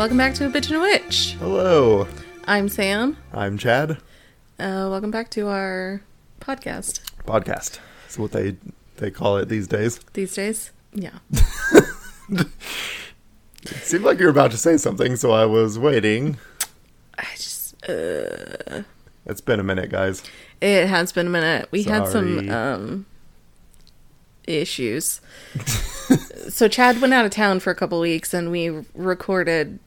Welcome back to A Bitch and a Witch. Hello, I'm Sam. I'm Chad. Uh, welcome back to our podcast Podcast. That's what they they call it these days. these days. Yeah. It seemed like you were about to say something, so I was waiting. I just, uh, It's been a minute, guys. it has been a minute. We had some, um, issues. so Chad went out of town for a couple weeks and we recorded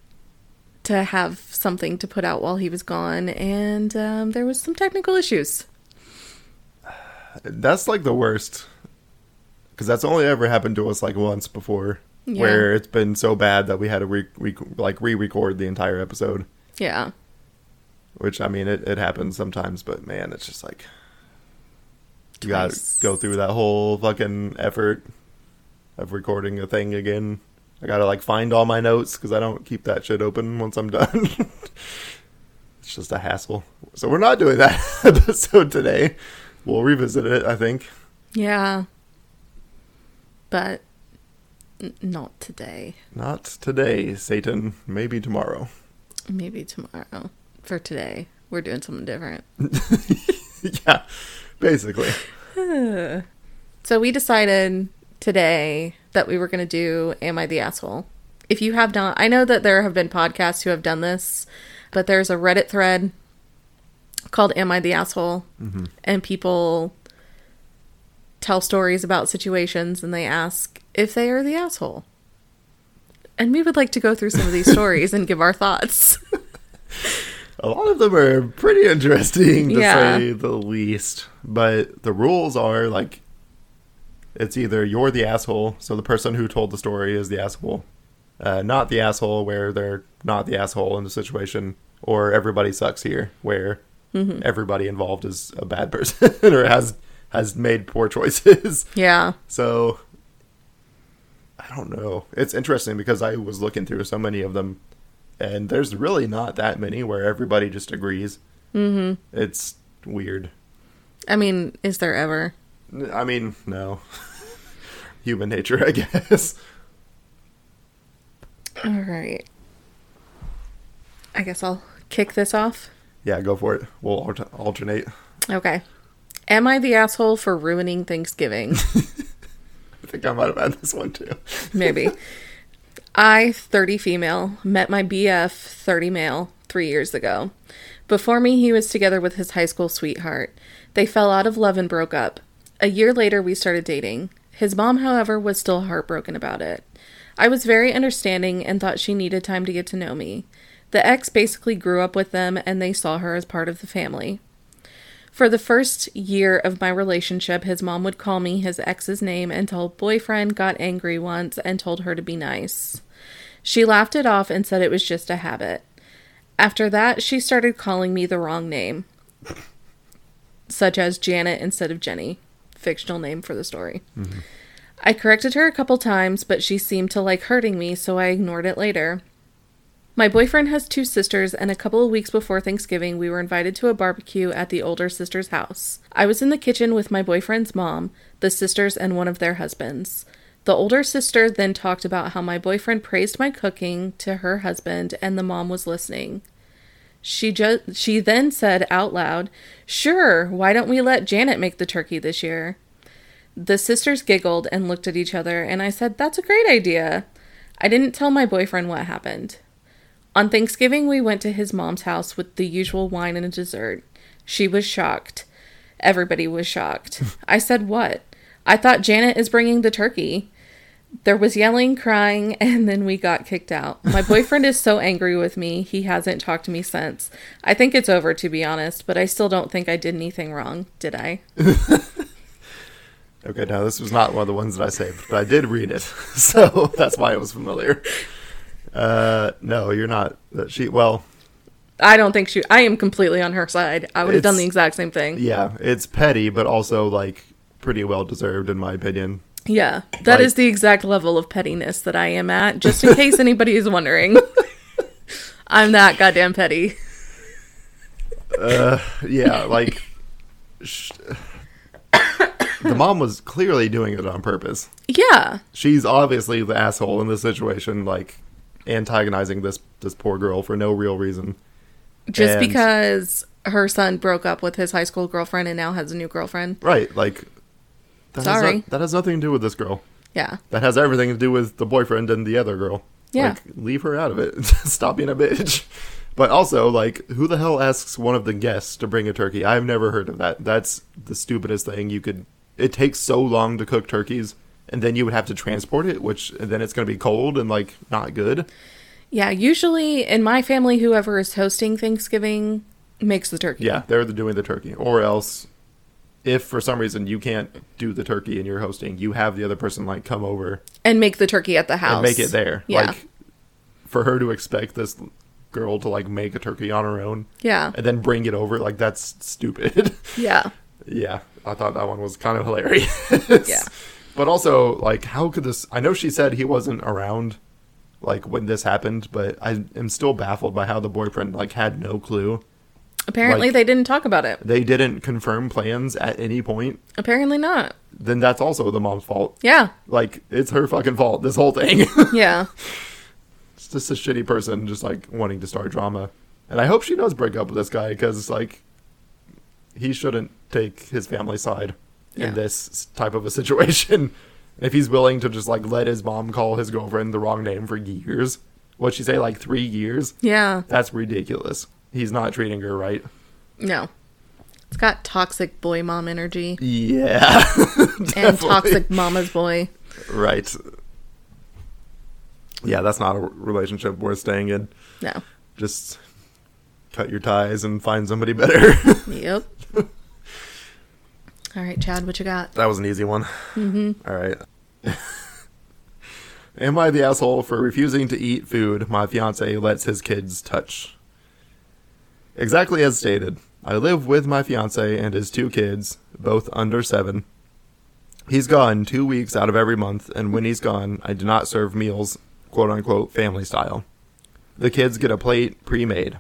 to have something to put out while he was gone and um, there was some technical issues. That's like the worst, because that's only ever happened to us like once before, Yeah. where it's been so bad that we had to re- re- like re-record the entire episode. Yeah. Which I mean, it, it happens sometimes, but man, it's just like you got to go through that whole fucking effort of recording a thing again. I gotta like find all my notes because I don't keep that shit open once I'm done. it's just a hassle. So we're not doing that episode today. We'll revisit it, I think. Yeah. But n- not today. Not today, Satan. Maybe tomorrow. Maybe tomorrow. For today, we're doing something different. yeah, basically. So we decided today that we were going to do Am I the Asshole? If you have not, I know that there have been podcasts who have done this, but there's a Reddit thread called Am I the Asshole? Mm-hmm. And people tell stories about situations and they ask if they are the asshole. And we would like to go through some of these stories and give our thoughts. A lot of them are pretty interesting to Yeah. say the least. But the rules are like it's either you're the asshole, so the person who told the story is the asshole, uh, not the asshole where they're not the asshole in the situation, or everybody sucks here where everybody involved is a bad person or has has made poor choices. yeah. So I don't know. It's interesting because I was looking through so many of them, and there's really not that many where everybody just agrees. Mm-hmm. It's weird. I mean, is there ever? I mean, no. Human nature, I guess. All right. I guess I'll kick this off. Yeah, go for it. We'll alter- alternate. Okay. Am I the asshole for ruining Thanksgiving? I think I might have had this one too. Maybe. I, 30 female, met my BF, 30 male, three years ago. Before me, he was together with his high school sweetheart. They fell out of love and broke up. A year later, we started dating. His mom, however, was still heartbroken about it. I was very understanding and thought she needed time to get to know me. The ex basically grew up with them and they saw her as part of the family. For the first year of my relationship, his mom would call me his ex's name until boyfriend got angry once and told her to be nice. She laughed it off and said it was just a habit. After that, she started calling me the wrong name, such as Janet instead of Jenny, fictional name for the story. Mm-hmm. I corrected her a couple times, but she seemed to like hurting me, so I ignored it later. My boyfriend has two sisters, and a couple of weeks before Thanksgiving, we were invited to a barbecue at the older sister's house. I was in the kitchen with my boyfriend's mom, the sisters, and one of their husbands. The older sister then talked about how my boyfriend praised my cooking to her husband, and the mom was listening. She she then said out loud, "Sure, why don't we let Janet make the turkey this year?" The sisters giggled and looked at each other, and I said, "That's a great idea." I didn't tell my boyfriend what happened. On Thanksgiving, we went to his mom's house with the usual wine and a dessert. She was shocked. Everybody was shocked. I said, What? I thought Janet is bringing the turkey. There was yelling, crying, and then we got kicked out. My boyfriend is so angry with me, he hasn't talked to me since. I think it's over, to be honest, but I still don't think I did anything wrong, did I? Okay, now this was not one of the ones that I saved, but I did read it, so that's why it was familiar. Uh, no, you're not. That she well, I don't think she. I am completely on her side. I would have done the exact same thing. yeah, it's petty, but also like pretty well deserved in my opinion. Yeah, that is Like- the exact level of pettiness that I am at. Just in case anybody is wondering, I'm that goddamn petty. Uh, yeah, like sh- the mom was clearly doing it on purpose. Yeah, She's obviously the asshole in this situation, like antagonizing this this poor girl for no real reason. Just And- because her son broke up with his high school girlfriend and now has a new girlfriend. Right, like that Has Sorry. not- that has nothing to do with this girl. Yeah. That has everything to do with the boyfriend and the other girl. Yeah. Like, leave her out of it. Stop being a bitch. But also, like, who the hell asks one of the guests to bring a turkey? I've never heard of that. That's the stupidest thing you could. It takes so long to cook turkeys, and then you would have to transport it, which and then it's going to be cold and like not good. Yeah. Usually in my family, whoever is hosting Thanksgiving makes the turkey. Yeah, they're doing the turkey, or else, if for some reason you can't do the turkey and you're hosting, you have the other person like come over And make the turkey at the house. and make it there. Yeah. Like, for her to expect this girl to like make a turkey on her own yeah. and then bring it over, like that's stupid. Yeah. yeah, I thought that one was kind of hilarious. Yeah. But also, like, how could this? I know she said he wasn't around, like when this happened, but I am still baffled by how the boyfriend like had no clue. Apparently Like- they didn't talk about it. They didn't confirm plans at any point. Apparently not. Then that's also the mom's fault. Yeah. Like, it's her fucking fault. This whole thing. Yeah. it's just a shitty person just like wanting to start drama. And I hope she does break up with this guy because like he shouldn't take his family side Yeah. in this type of a situation. if he's willing to just like let his mom call his girlfriend the wrong name for years, what'd she say, like three years? Yeah. That's ridiculous. He's not treating her right. No. It's got toxic boy mom energy Yeah. and toxic mama's boy. Right. Yeah, that's not a relationship worth staying in. No. Just cut your ties and find somebody better. Yep. All right, Chad, what you got? that was an easy one. Mm-hmm. right. Am I the asshole for refusing to eat food my fiance lets his kids touch? Exactly as stated. I live with my fiance and his two kids, both under seven. He's gone two weeks out of every month, and when he's gone, I do not serve meals, quote unquote, family style. The kids get a plate pre made.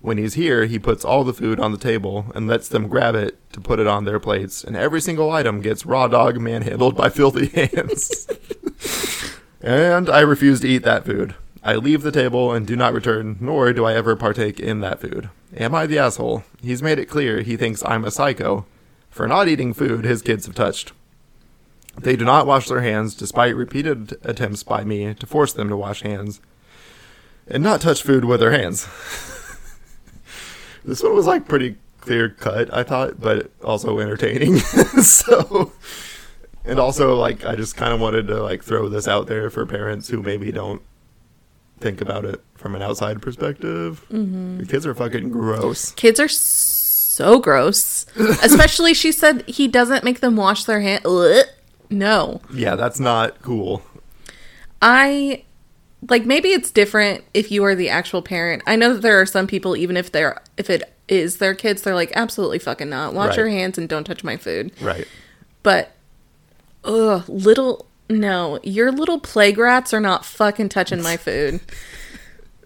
When he's here, he puts all the food on the table and lets them grab it to put it on their plates, and every single item gets raw dog manhandled by filthy hands. and I refuse to eat that food. I leave the table and do not return, nor do I ever partake in that food. Am I the asshole? He's made it clear he thinks I'm a psycho for not eating food his kids have touched. They do not wash their hands despite repeated attempts by me to force them to wash hands and not touch food with their hands. this one was like pretty clear cut, I thought, but also entertaining. so and also like I just kind of wanted to like throw this out there for parents who maybe don't think about it from an outside perspective. Mm-hmm. Kids are fucking gross. Kids are so gross. Especially, she said he doesn't make them wash their hands. No. Yeah, that's not cool. I like maybe it's different if you are the actual parent. I know that there are some people even if they're if it is their kids, they're like absolutely fucking not. Wash Right. your hands and don't touch my food. Right. But ugh, little no, your little plague rats are not fucking touching my food.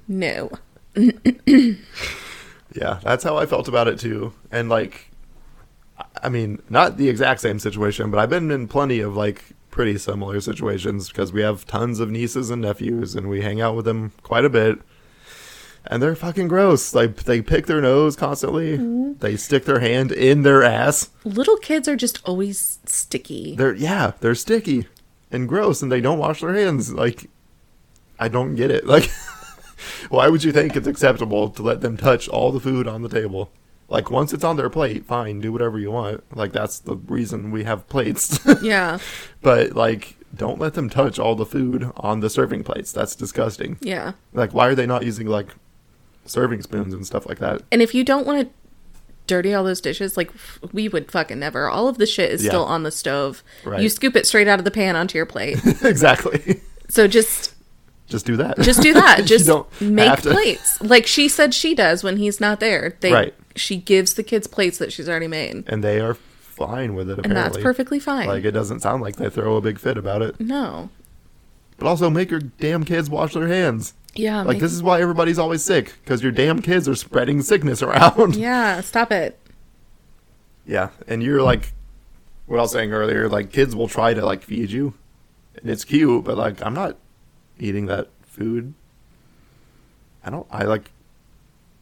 No. Yeah, that's how I felt about it too. And like, I mean, not the exact same situation, but I've been in plenty of like pretty similar situations because we have tons of nieces and nephews, and we hang out with them quite a bit. And they're fucking gross. Like they pick their nose constantly. Mm-hmm. They stick their hand in their ass. Little kids are just always sticky. They're yeah, they're sticky and gross, and they don't wash their hands. Like, I don't get it. Like, why would you think it's acceptable to let them touch all the food on the table? Like, once it's on their plate, fine, do whatever you want. Like, that's the reason we have plates. Yeah. but like, don't let them touch all the food on the serving plates. That's disgusting. Yeah. Like, why are they not using like serving spoons and stuff like that? And if you don't want to dirty all those dishes, like we would fucking never. All of the shit is Yeah. still on the stove. Right. You scoop it straight out of the pan onto your plate. exactly. so just Just do that. just do that. Just don't make plates. Like she said she does when he's not there. They Right. she gives the kids plates that she's already made. and they are fine with it. Apparently, And that's perfectly fine. Like it doesn't sound like they throw a big fit about it. no. But also make your damn kids wash their hands. Yeah. Like this is why everybody's always sick because your damn kids are spreading sickness around. Yeah, stop it. Yeah, and you're like what I was saying earlier. Like kids will try to like feed you, and it's cute, but like I'm not eating that food. I don't. I like.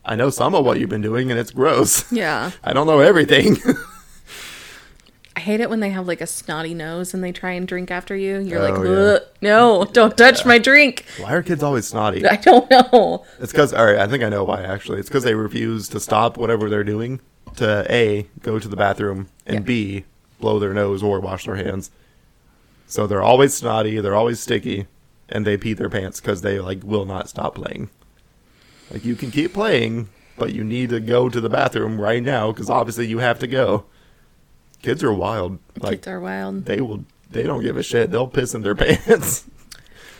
I know some of what you've been doing, and it's gross. Yeah. I don't know everything. I hate it when they have like a snotty nose and they try and drink after you. You're Oh, like, yeah. No, don't touch my drink. why are kids always snotty? I don't know. It's because. All right, I think I know why. Actually, it's because they refuse to stop whatever they're doing to a go to the bathroom and Yeah. b blow their nose or wash their hands. So they're always snotty. They're always sticky, and they pee their pants because they like will not stop playing. Like you can keep playing, but you need to go to the bathroom right now because obviously you have to go. Kids are wild. Like Kids are wild. they will. They don't give a shit. They'll piss in their pants.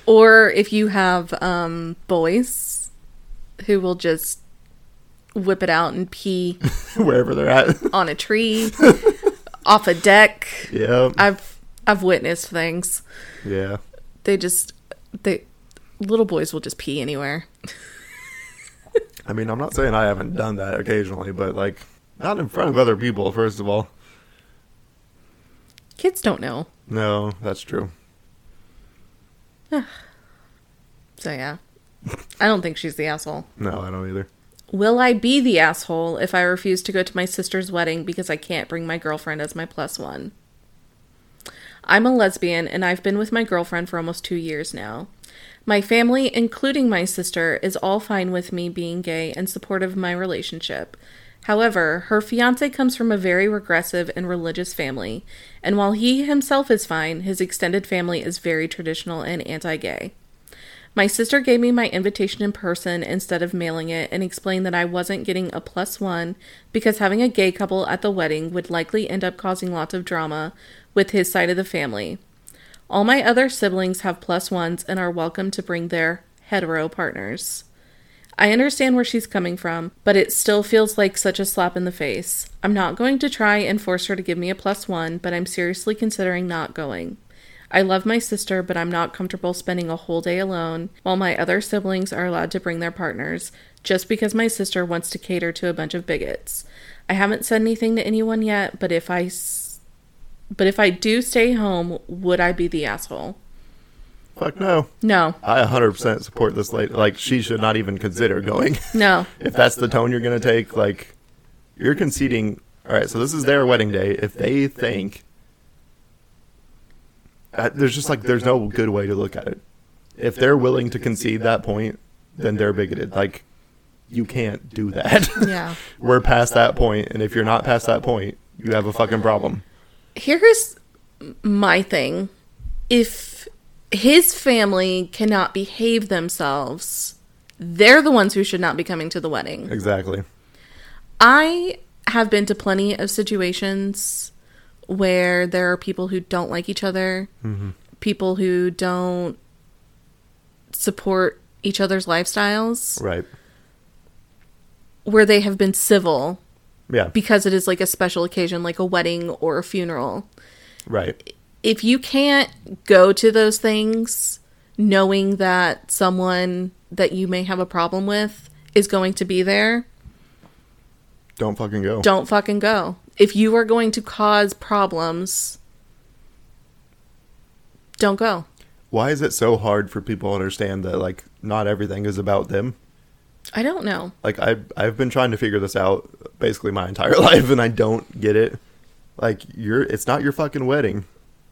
Or if you have um, boys who will just whip it out and pee wherever they're at. on a tree, off a deck. yeah, I've I've witnessed things. yeah. They just they little boys will just pee anywhere. I mean, I'm not saying I haven't done that occasionally, but like not in front of other people. First of all, Kids don't know. no, that's true. So yeah. I don't think she's the asshole. No, I don't either. Will I be the asshole if I refuse to go to my sister's wedding because I can't bring my girlfriend as my plus one? I'm a lesbian and I've been with my girlfriend for almost two years now. My family, including my sister, is all fine with me being gay and supportive of my relationship. However, her fiance comes from a very regressive and religious family, and while he himself is fine, his extended family is very traditional and anti gay. My sister gave me my invitation in person instead of mailing it and explained that I wasn't getting a plus one because having a gay couple at the wedding would likely end up causing lots of drama with his side of the family. All my other siblings have plus ones and are welcome to bring their hetero partners. I understand where she's coming from, but it still feels like such a slap in the face. I'm not going to try and force her to give me a plus one, but I'm seriously considering not going. I love my sister, but I'm not comfortable spending a whole day alone while my other siblings are allowed to bring their partners just because my sister wants to cater to a bunch of bigots. I haven't said anything to anyone yet, but if I s- but if I do stay home, would I be the asshole? Fuck no. No. I 100% support this lady. Like she should not even consider going. No. if that's the tone you're gonna take, like you're conceding. All right, so this is their wedding day. If they think uh, there's just like there's no good way to look at it. If they're willing to concede that point, then they're bigoted. Like you can't do that. Yeah. We're past that point, and if you're not past that point, you have a fucking problem. Here's my thing. If his family cannot behave themselves, they're the ones who should not be coming to the wedding. Exactly. I have been to plenty of situations where there are people who don't like each other, mm-hmm. people who don't support each other's lifestyles, Right. where they have been civil Yeah. because it is like a special occasion, like a wedding or a funeral. Right. If you can't go to those things knowing that someone that you may have a problem with is going to be there, Don't fucking go. don't fucking go. If you are going to cause problems, don't go. Why is it so hard for people to understand that like not everything is about them? I don't know. Like I I've been trying to figure this out basically my entire life and I don't get it. Like you're it's not your fucking wedding.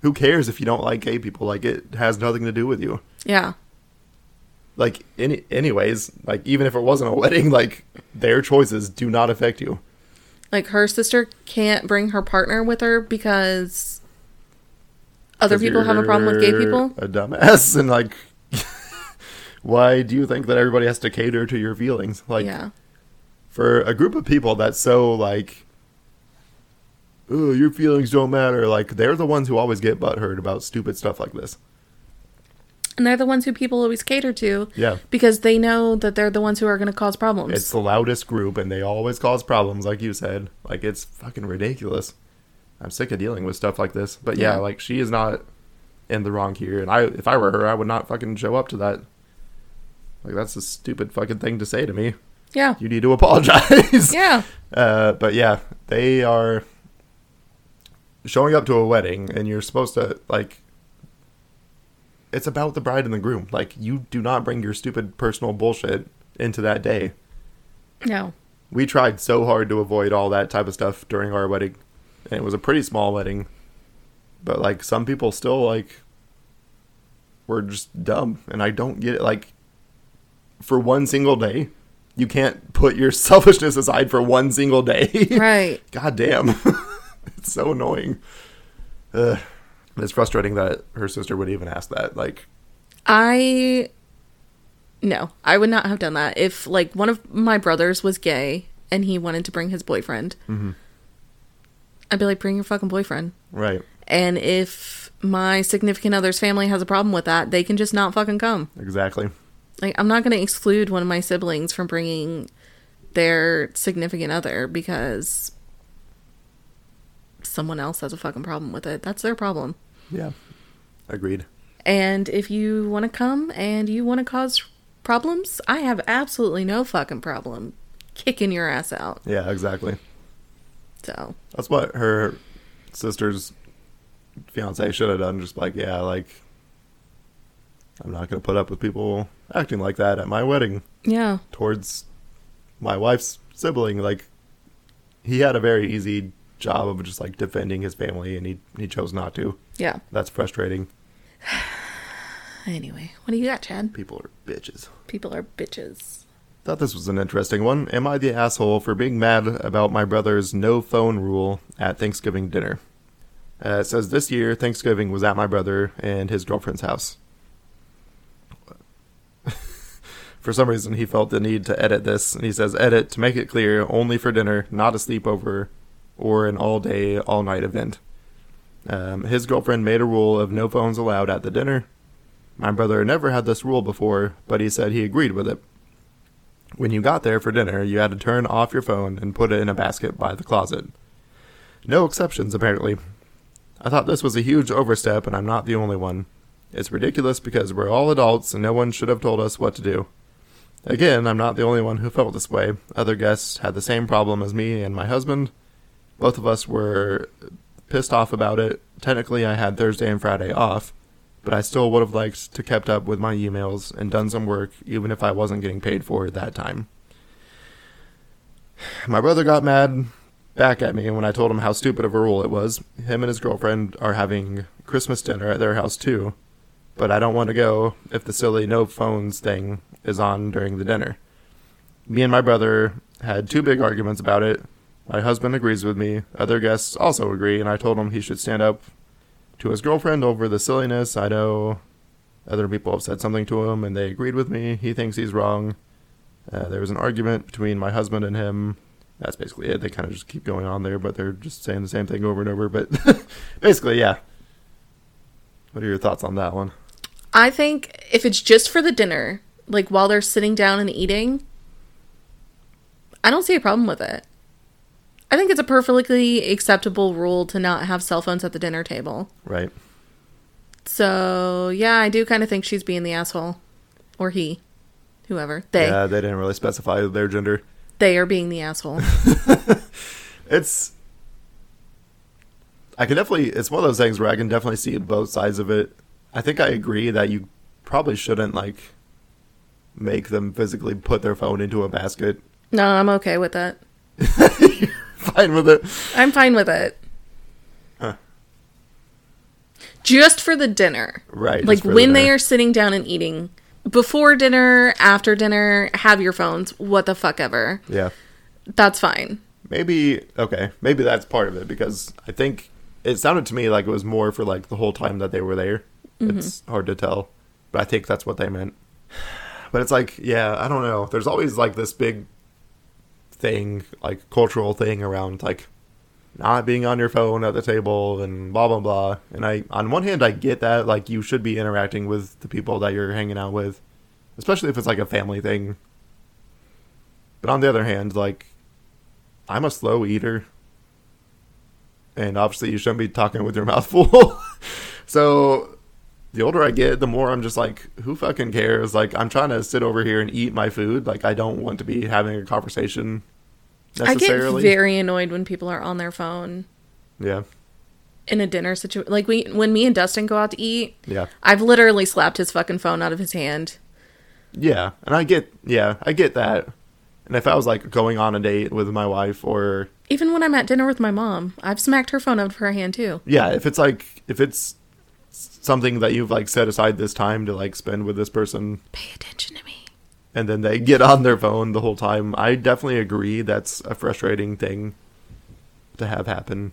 Who cares if you don't like gay people? Like it has nothing to do with you. Yeah. Like any anyways, like even if it wasn't a wedding, like their choices do not affect you. Like her sister can't bring her partner with her because other people have a problem with gay people. A dumbass and like why do you think that everybody has to cater to your feelings? Like yeah. for a group of people that's so like oh your feelings don't matter. Like they're the ones who always get butthurt about stupid stuff like this. And they're the ones who people always cater to yeah. because they know that they're the ones who are going to cause problems. it's the loudest group and they always cause problems like you said. Like it's fucking ridiculous. I'm sick of dealing with stuff like this. But yeah, Yeah. like she is not in the wrong here. And i if i were her i would not fucking show up to that. Like that's a stupid fucking thing to say to me. Yeah. you need to apologize. Yeah. Uh, but yeah, they are showing up to a wedding, and you're supposed to like. It's about the bride and the groom. Like you do not bring your stupid personal bullshit into that day. No. We tried so hard to avoid all that type of stuff during our wedding. And it was a pretty small wedding. But like some people still like were just dumb and I don't get it like for one single day. You can't put your selfishness aside for one single day. Right. God damn. it's so annoying. Ugh. It's frustrating that her sister would even ask that. Like, I no, I would not have done that. If like one of my brothers was gay and he wanted to bring his boyfriend, mm-hmm. I'd be like, bring your fucking boyfriend. right. And if my significant other's family has a problem with that, they can just not fucking come. Exactly. Like, I'm not going to exclude one of my siblings from bringing their significant other because someone else has a fucking problem with it. That's their problem. Yeah. Agreed. And if you want to come and you want to cause problems, I have absolutely no fucking problem kicking your ass out. Yeah, exactly. So, That's what her sister's fiance should have done. Just like, yeah, like, I'm not going to put up with people acting like that at my wedding yeah. towards my wife's sibling. Like, he had a very easy job of just like defending his family, and he he chose not to. Yeah. That's frustrating. Anyway, what do you got, Chad? People are bitches. People are bitches. Thought this was an interesting one. Am I the asshole for being mad about my brother's no phone rule at Thanksgiving dinner? Uh, it says this year Thanksgiving was at my brother and his girlfriend's house. for some reason, he felt the need to edit this, and he says, "Edit to make it clear, only for dinner, not a sleepover or an all-day, all-night event." Um, his girlfriend made a rule of no phones allowed at the dinner. My brother never had this rule before, but he said he agreed with it. When you got there for dinner, you had to turn off your phone and put it in a basket by the closet. No exceptions, apparently. I thought this was a huge overstep, and I'm not the only one. It's ridiculous because we're all adults and no one should have told us what to do. Again, I'm not the only one who felt this way. Other guests had the same problem as me and my husband. Both of us were pissed off about it. Technically, I had Thursday and Friday off, but I still would have liked to kept up with my emails and done some work even if I wasn't getting paid for it that time. My brother got mad back at me when I told him how stupid of a rule it was. Him and his girlfriend are having Christmas dinner at their house too, but I don't want to go if the silly no phones thing is on during the dinner. Me and my brother had two big arguments about it. My husband agrees with me. Other guests also agree, and I told him he should stand up to his girlfriend over the silliness. I know other people have said something to him, and they agreed with me. He thinks he's wrong. Uh, there was an argument between my husband and him. That's basically it. They kind of just keep going on there, but they're just saying the same thing over and over. But basically, yeah. What are your thoughts on that one? I think if it's just for the dinner, like while they're sitting down and eating, I don't see a problem with it. I think it's a perfectly acceptable rule to not have cell phones at the dinner table. Right. So, yeah, I do kind of think she's being the asshole. Or he. Whoever. They. Yeah, they didn't really specify their gender. They are being the asshole. It's. I can definitely. It's one of those things where I can definitely see both sides of it. I think I agree that you probably shouldn't like make them physically put their phone into a basket. no, I'm okay with that. Fine with it. I'm fine with it. Huh. Just for the dinner. Right. like for the when they are sitting down and eating before dinner after dinner have your phones what the fuck ever Yeah. that's fine Maybe okay. Maybe that's part of it because I think it sounded to me like it was more for like the whole time that they were there. Mm-hmm. It's hard to tell, but I think that's what they meant. But it's like, yeah, I don't know. There's always like this big thing, like cultural thing around like not being on your phone at the table and blah blah blah. And I on one hand I get that like you should be interacting with the people that you're hanging out with, especially if it's like a family thing. But on the other hand, like I'm a slow eater. And obviously you shouldn't be talking with your mouth full. so the older I get, the more I'm just like, who fucking cares? Like I'm trying to sit over here and eat my food. Like I don't want to be having a conversation i get very annoyed when people are on their phone yeah. in a dinner situation like we when me and dustin go out to eat Yeah. i've literally slapped his fucking phone out of his hand Yeah, and I get yeah, I get that. And if I was like going on a date with my wife or Even when I'm at dinner with my mom, I've smacked her phone out of her hand too. yeah, if it's like if it's something that you've like set aside this time to like spend with this person Pay attention to me. and then they get on their phone the whole time, I definitely agree that's a frustrating thing to have happen.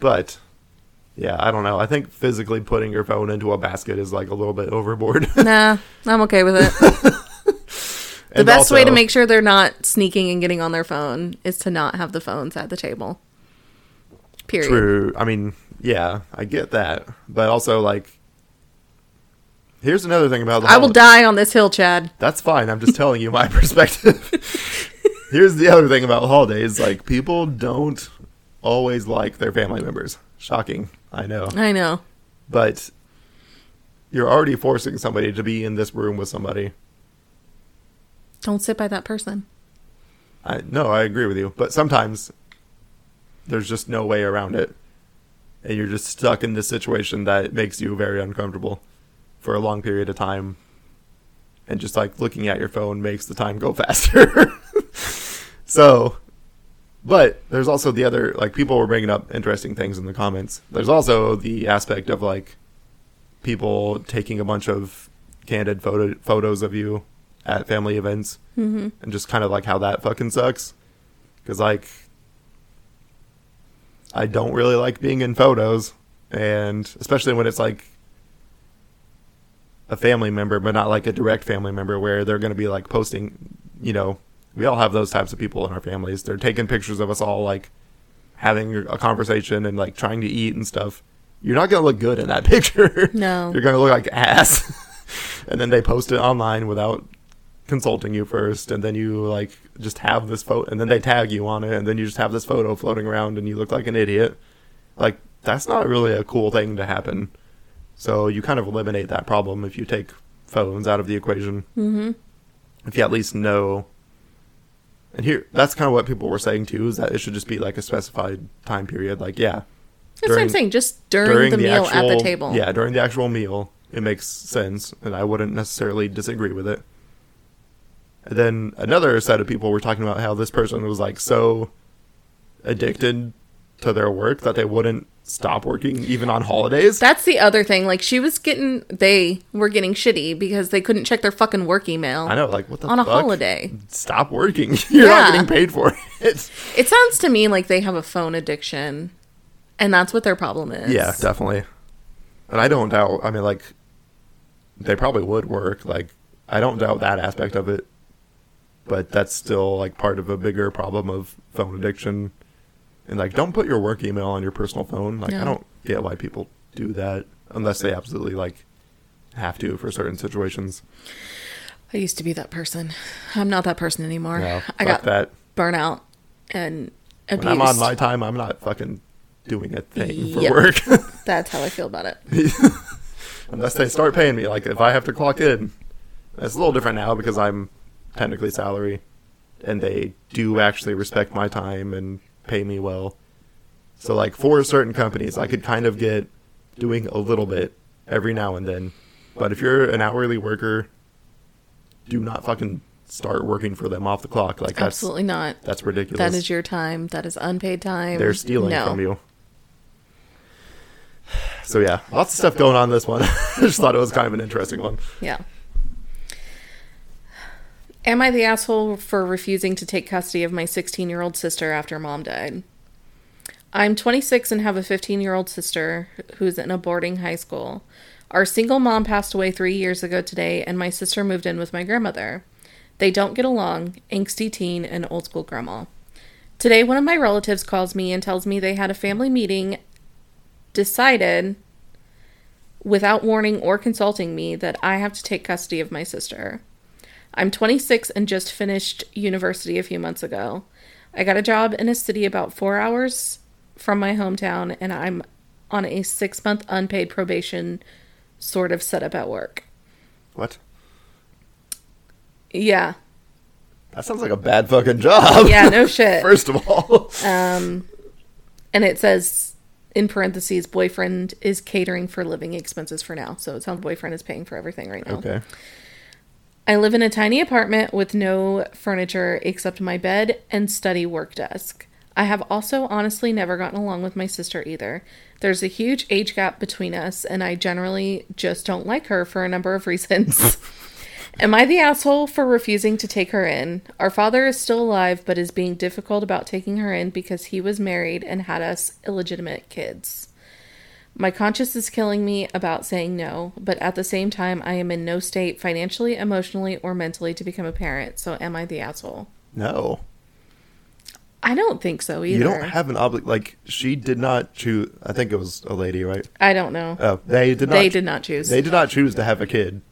But yeah, I don't know. I think physically putting your phone into a basket is like a little bit overboard. Nah, I'm okay with it. the best way to make sure they're not sneaking and getting on their phone is to not have the phones at the table. Period. True. I mean, yeah, I get that. But also, like, here's another thing about the I will die on this hill, Chad. That's fine. I'm just telling you my perspective. here's the other thing about holidays. Like, people don't always like their family members. Shocking. I know. I know. But you're already forcing somebody to be in this room with somebody. Don't sit by that person. I no, I agree with you. But sometimes there's just no way around it. And you're just stuck in this situation that makes you very uncomfortable for a long period of time. And just like looking at your phone makes the time go faster. so, but there's also the other, like, people were bringing up interesting things in the comments. There's also the aspect of like people taking a bunch of candid photo- photos of you at family events hmm and just kind of like how that fucking sucks. Because like, I don't really like being in photos, and especially when it's like a family member, but not like a direct family member, where they're going to be like posting. You know, we all have those types of people in our families. They're taking pictures of us all like having a conversation and like trying to eat and stuff. You're not going to look good in that picture. No. You're going to look like ass. and then they post it online without consulting you first and then you like just have this photo and then they tag you on it and then you just have this photo floating around and you look like an idiot. Like that's not really a cool thing to happen. So you kind of eliminate that problem if you take phones out of the equation. Hmm if you at least know. And here that's kind of what people were saying too is that it should just be like a specified time period. Like yeah. That's what I'm saying. Just during, the, meal at the table. Yeah, during the actual meal, it makes sense, and I wouldn't necessarily disagree with it. And then another set of people were talking about how this person was like so addicted to their work that they wouldn't stop working even on holidays. That's the other thing. Like she was getting, they were getting shitty because they couldn't check their fucking work email I know, like what the on a holiday. Stop working. You're Yeah. not getting paid for it. It sounds to me like they have a phone addiction, and that's what their problem is. Yeah, definitely. And I don't doubt. I mean, like, they probably would work. Like, I don't doubt that aspect of it. But that's still like part of a bigger problem of phone addiction. And like, don't put your work email on your personal phone. Like, I don't get why people do that unless they absolutely like have to for certain situations. I used to be that person. I'm not that person anymore. No, I got that. burnout and abused. When I'm on my time, I'm not fucking doing a thing for Yep. work. That's how I feel about it. unless they start paying me. Like if I have to clock in, it's a little different now because I'm technically salary, and they do actually respect my time and pay me well. So like for certain companies, I could kind of get doing a little bit every now and then. But if you're an hourly worker, do not fucking start working for them off the clock. Like that's Absolutely not. that's ridiculous. That is your time. That is unpaid time. They're stealing no. from you. So yeah, lots of stuff going on this one. I just thought it was kind of an interesting one. Yeah. Am I the asshole for refusing to take custody of my 16 year old sister after mom died? I'm 26 and have a 15 year old sister who's in a boarding high school. Our single mom passed away three years ago today, and my sister moved in with my grandmother. They don't get along, angsty teen and old school grandma. Today, one of my relatives calls me and tells me they had a family meeting, decided without warning or consulting me that I have to take custody of my sister. I'm 26 and just finished university a few months ago. I got a job in a city about four hours from my hometown, and I'm on a six month unpaid probation sort of setup at work. What? Yeah. That sounds like a bad fucking job. Yeah, no shit. First of all, Um, and it says in parentheses, boyfriend is catering for living expenses for now. So it sounds boyfriend is paying for everything right now. okay. I live in a tiny apartment with no furniture except my bed and study work desk. I have also honestly never gotten along with my sister either. There's a huge age gap between us, and I generally just don't like her for a number of reasons. Am I the asshole for refusing to take her in? Our father is still alive, but is being difficult about taking her in because he was married and had us illegitimate kids. My conscience is killing me about saying no, but at the same time, I am in no state financially, emotionally, or mentally to become a parent. So, am I the asshole? No. I don't think so either. You don't have an oblig like she did not choose I think it was a lady, right? I don't know. Oh, they did not they did not choose. They did not choose to have a kid.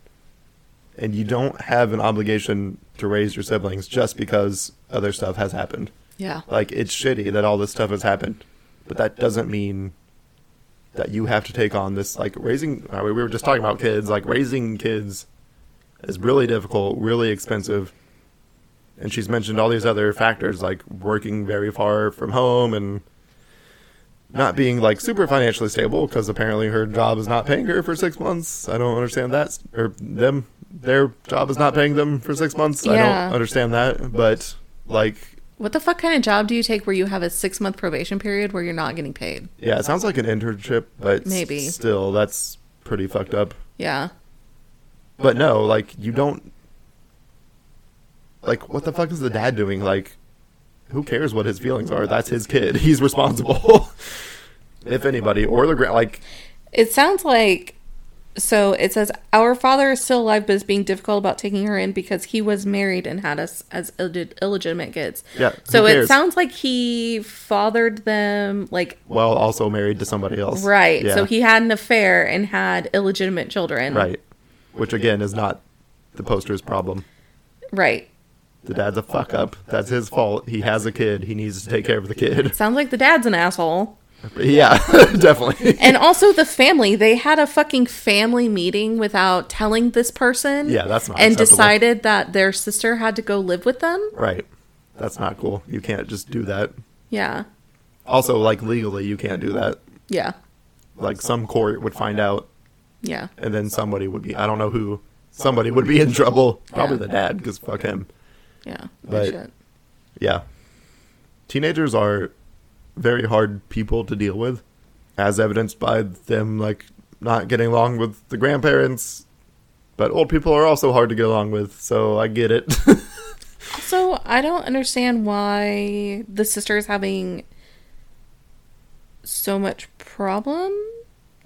And you don't have an obligation to raise your siblings just because other stuff has happened. yeah. Like it's shitty that all this stuff has happened, but that doesn't mean that you have to take on this like raising I mean, we were just talking about kids, like raising kids is really difficult, really expensive. And she's mentioned all these other factors like working very far from home and not being like super financially stable because apparently her job is not paying her for 6 months. I don't understand that or them their job is not paying them for 6 months. I don't understand that, but like What the fuck kind of job do you take where you have a six month probation period where you're not getting paid? Yeah, it sounds like an internship, but Maybe. still, that's pretty fucked up. Yeah. But no, like you don't. Like, what the fuck is the dad doing? Like, who cares what his feelings are? That's his kid. He's responsible. if anybody, or the gra- like, It sounds like so it says our father is still alive but is being difficult about taking her in because he was married and had us as illeg- illegitimate kids. Yeah, So it sounds like he fathered them like well, also married to somebody else. right. Yeah, So he had an affair and had illegitimate children. right, which again is not the poster's problem. Right. The dad's a fuck up. That's his fault. He has a kid. He needs to take care of the kid. Sounds like the dad's an asshole. Yeah, definitely. And also the family, they had a fucking family meeting without telling this person. Yeah, that's not And acceptable. decided that their sister had to go live with them. Right. That's not cool. You can't just do that. Yeah. Also, like legally, you can't do that. Yeah. Like some court would find out, Yeah. and then somebody would be. I don't know who. Somebody would be in trouble. Probably Yeah. the dad, because fuck him. Yeah. But- Shit. Yeah. Teenagers are very hard people to deal with, as evidenced by them like not getting along with the grandparents. But old people are also hard to get along with, so I get it. Also, I don't understand why the sister is having so much problem,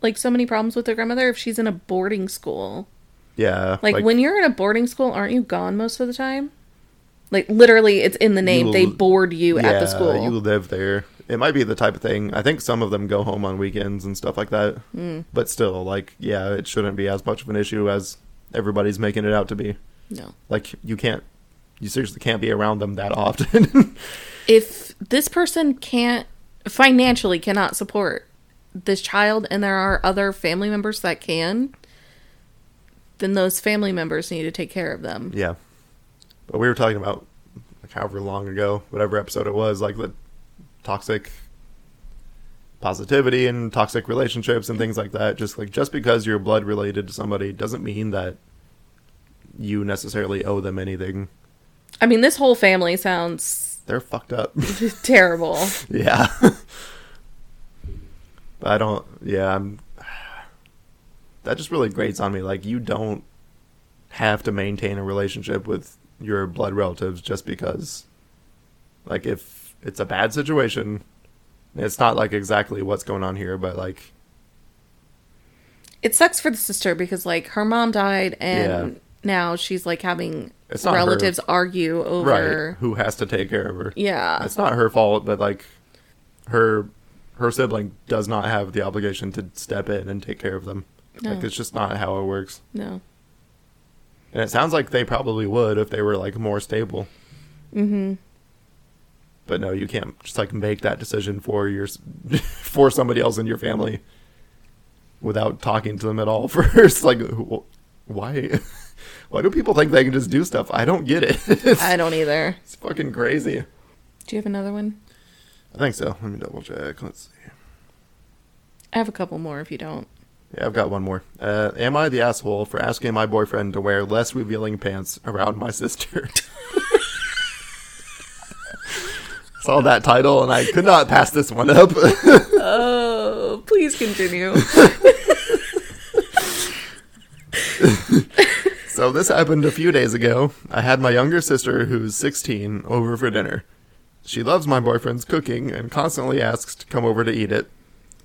like so many problems with their grandmother if she's in a boarding school. yeah. Like, when you're in a boarding school, aren't you gone most of the time? Like literally, it's in the name. they board you at the school. You live there. It might be the type of thing. I think some of them go home on weekends and stuff like that. Mm. But still, like, yeah, it shouldn't be as much of an issue as everybody's making it out to be. no. Like, you can't, you seriously can't be around them that often. if this person can't financially cannot support this child and there are other family members that can then those family members need to take care of them yeah. But we were talking about, like, however long ago, whatever episode it was, like the toxic positivity and toxic relationships and things like that. Just like, just because you're blood related to somebody doesn't mean that you necessarily owe them anything. i mean this whole family sounds They're fucked up. terrible yeah. but I don't, yeah, I'm, that just really grates on me. Like, you don't have to maintain a relationship with your blood relatives just because, like, if it's a bad situation, it's not like exactly what's going on here, but like, it sucks for the sister because like her mom died and Yeah. now she's like having not her- relatives argue over right, who has to take care of her? yeah It's not her fault, but like, her her sibling does not have the obligation to step in and take care of them. Like, it's just not how it works. no And it sounds like they probably would if they were like more stable. mm-hmm But no, you can't just like make that decision for your for somebody else in your family without talking to them at all first. Like, why? Why do people think they can just do stuff? I don't get it. It's, i don't either it's fucking crazy. do you have another one I think so. Let me double check. Let's see. i have a couple more if you don't Yeah, I've got one more. Uh, am I the asshole for asking my boyfriend to wear less revealing pants around my sister? Saw that title and I could not pass this one up. Oh, please continue. so this happened a few days ago. I had my younger sister, who's 16, over for dinner. She loves my boyfriend's cooking and constantly asks to come over to eat it.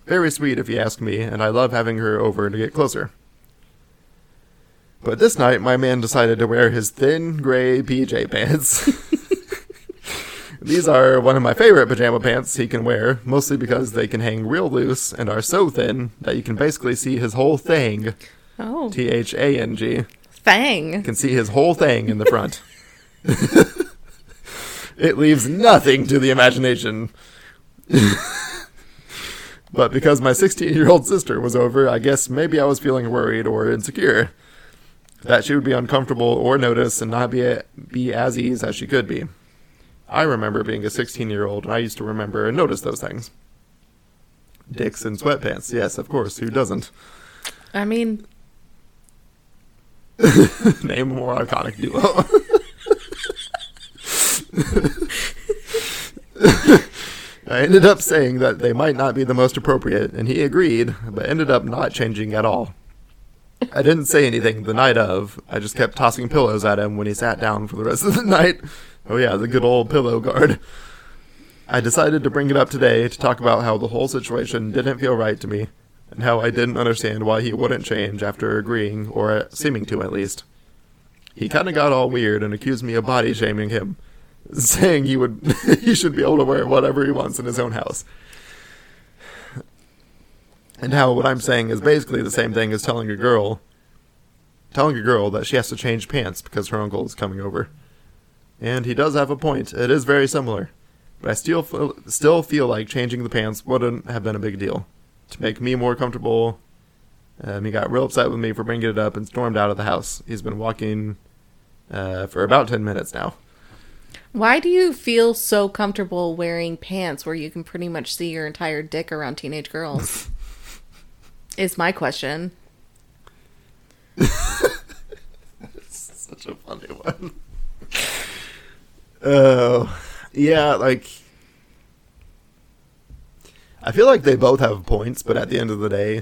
Very sweet if you ask me, and I love having her over to get closer. But this night, my man decided to wear his thin gray PJ pants. These are one of my favorite pajama pants he can wear, mostly because they can hang real loose and are so thin that you can basically see his whole thing. Oh, T H A N G. fang. You Can see his whole thing in the front. it leaves nothing to the imagination. but because my 16 year old sister was over, I guess maybe I was feeling worried or insecure. That she would be uncomfortable or notice and not be, be as ease as she could be. I remember being a 16 year old and I used to remember and notice those things. Dicks and sweatpants, yes, of course, who doesn't? I mean, Name a more iconic duo. I ended up saying that they might not be the most appropriate, and he agreed, but ended up not changing at all. I didn't say anything the night of. I just kept tossing pillows at him when he sat down for the rest of the night. Oh, yeah, the good old pillow guard. I decided to bring it up today to talk about how the whole situation didn't feel right to me, and how I didn't understand why he wouldn't change after agreeing, or uh, seeming to at least. He kind of got all weird and accused me of body shaming him, saying he would he should be able to wear whatever he wants in his own house. And how what I'm saying is basically the same thing as telling a girl telling a girl that she has to change pants because her uncle is coming over. And he does have a point. It is very similar. But I still feel, still feel like changing the pants wouldn't have been a big deal. To make me more comfortable, um, he got real upset with me for bringing it up and stormed out of the house. He's been walking uh, for about 10 minutes now. why do you feel so comfortable wearing pants where you can pretty much see your entire dick around teenage girls? is my question. Such a funny one. Oh, yeah, like. I feel like they both have points, but at the end of the day,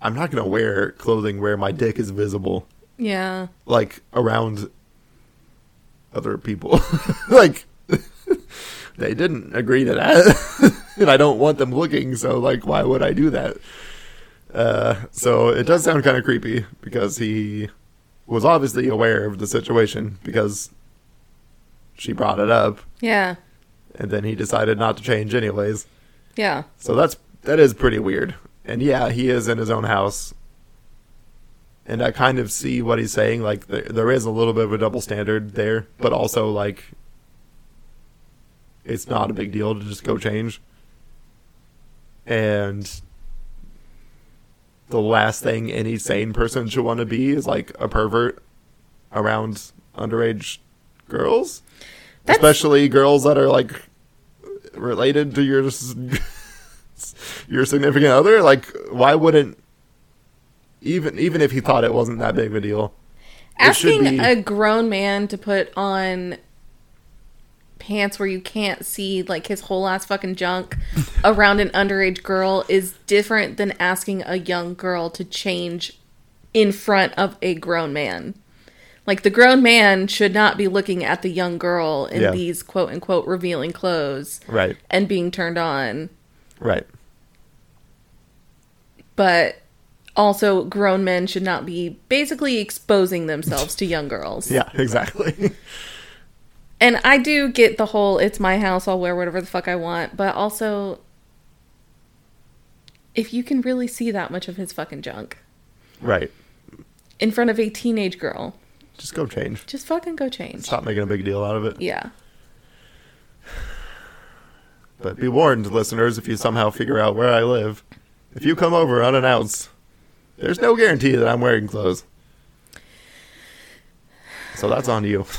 I'm not going to wear clothing where my dick is visible, Yeah. like around other people. like, they didn't agree to that. and I don't want them looking, so, like, why would I do that? Uh, so it does sound kind of creepy because he was obviously aware of the situation because she brought it up Yeah. and then he decided not to change anyways. Yeah. So that's that is pretty weird. And yeah, he is in his own house. And I kind of see what he's saying like there, there is a little bit of a double standard there, but also like it's not a big deal to just go change. And the last thing any sane person should want to be is like a pervert around underage girls, That's- especially girls that are like related to your your significant other. Like, why wouldn't even even if he thought it wasn't that big of a deal? Asking be- a grown man to put on pants where you can't see like his whole ass fucking junk around an underage girl is different than asking a young girl to change in front of a grown man. Like the grown man should not be looking at the young girl in Yeah. these quote unquote revealing clothes Right, and being turned on. right, But also grown men should not be basically exposing themselves to young girls. yeah, exactly. And I do get the whole it's my house, I'll wear whatever the fuck I want, but also if you can really see that much of his fucking junk right. in front of a teenage girl, Just go change. just fucking go change. Stop making a big deal out of it. Yeah. But be warned, listeners, if you somehow figure out where I live, if you come over unannounced, there's no guarantee that I'm wearing clothes. So that's on you.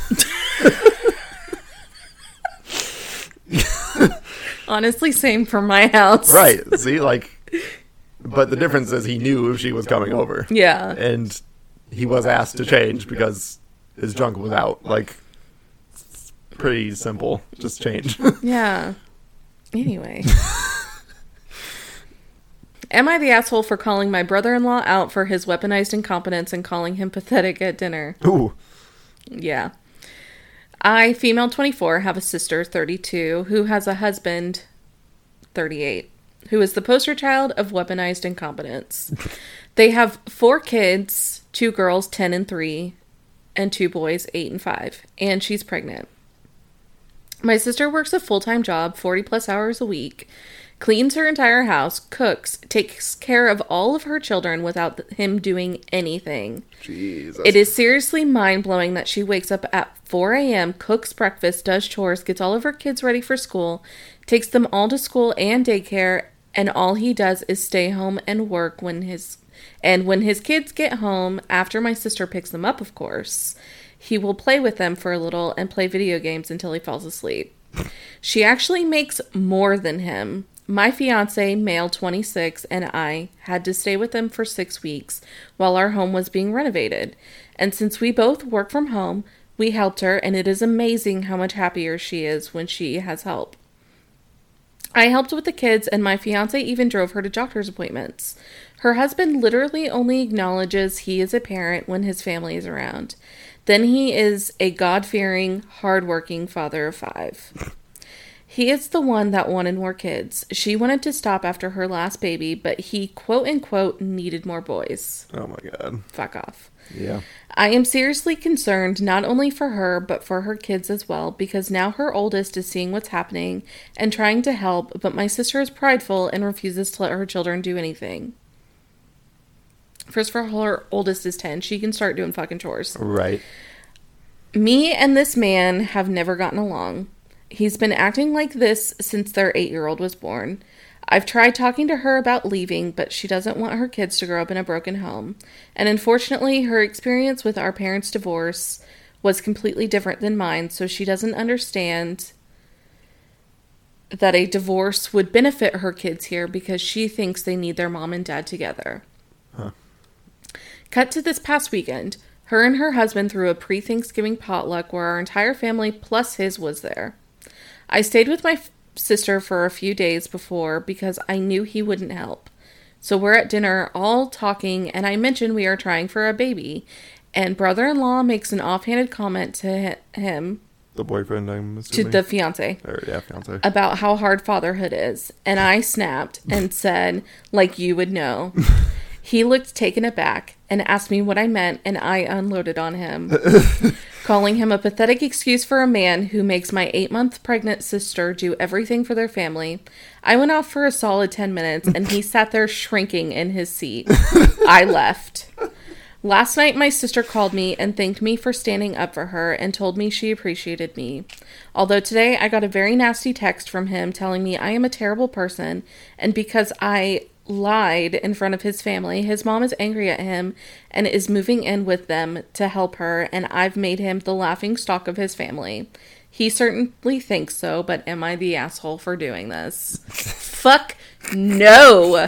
Honestly, same for my house. right. See, like, But the difference is he knew if she was coming over. Yeah. And he was asked to change because his junk was out. Like, it's pretty simple. Just change. Yeah. Anyway. Am I the asshole for calling my brother in law out for his weaponized incompetence and calling him pathetic at dinner? Ooh. Yeah. I, female 24, have a sister, 32, who has a husband, 38, who is the poster child of weaponized incompetence. they have four kids two girls, 10 and 3, and two boys, 8 and 5, and she's pregnant. My sister works a full time job, 40 plus hours a week, cleans her entire house, cooks, takes care of all of her children without him doing anything. Jesus. It is seriously mind blowing that she wakes up at 4 a.m., cooks breakfast, does chores, gets all of her kids ready for school, takes them all to school and daycare, and all he does is stay home and work when his and when his kids get home after my sister picks them up, of course, he will play with them for a little and play video games until he falls asleep. She actually makes more than him. My fiance, male 26, and I had to stay with them for six weeks while our home was being renovated. And since we both work from home, we helped her, and it is amazing how much happier she is when she has help. I helped with the kids, and my fiance even drove her to doctor's appointments. Her husband literally only acknowledges he is a parent when his family is around. Then he is a God fearing, hard working father of five. He is the one that wanted more kids. She wanted to stop after her last baby, but he quote unquote needed more boys. oh my god. Fuck off. Yeah. I am seriously concerned not only for her, but for her kids as well, because now her oldest is seeing what's happening and trying to help, but my sister is prideful and refuses to let her children do anything. First of all, her oldest is 10. She can start doing fucking chores. Right. Me and this man have never gotten along. He's been acting like this since their eight year old was born. I've tried talking to her about leaving, but she doesn't want her kids to grow up in a broken home. And unfortunately, her experience with our parents' divorce was completely different than mine, so she doesn't understand that a divorce would benefit her kids here because she thinks they need their mom and dad together. Cut to this past weekend. Her and her husband threw a pre Thanksgiving potluck where our entire family plus his was there. I stayed with my f- sister for a few days before because I knew he wouldn't help. So we're at dinner all talking, and I mention we are trying for a baby. And brother in law makes an offhanded comment to hi- him, The boyfriend, I'm to the fiance, or, yeah, fiance. about how hard fatherhood is. And I snapped and said, like you would know. He looked taken aback and asked me what I meant, and I unloaded on him, calling him a pathetic excuse for a man who makes my eight month pregnant sister do everything for their family. I went off for a solid 10 minutes, and he sat there shrinking in his seat. I left. Last night, my sister called me and thanked me for standing up for her and told me she appreciated me. Although today I got a very nasty text from him telling me I am a terrible person, and because I lied in front of his family, his mom is angry at him and is moving in with them to help her, and I've made him the laughing stock of his family. He certainly thinks so, but am I the asshole for doing this? Fuck no!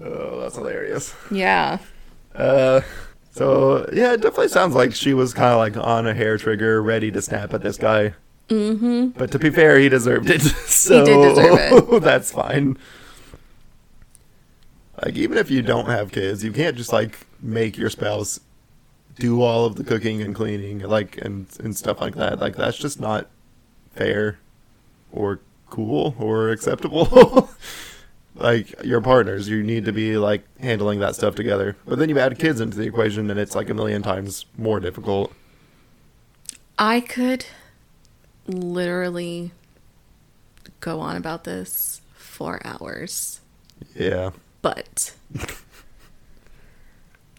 Oh, that's hilarious. Yeah. Uh, so yeah, it definitely sounds like she was kind of like on a hair trigger, ready to snap at this guy. Mm-hmm. But to be fair, he deserved it. so did deserve it. that's fine. Like even if you don't have kids, you can't just like make your spouse do all of the cooking and cleaning, like and and stuff like that. Like that's just not fair or cool or acceptable. like your partners, you need to be like handling that stuff together. But then you add kids into the equation, and it's like a million times more difficult. I could literally go on about this for hours, Yeah. But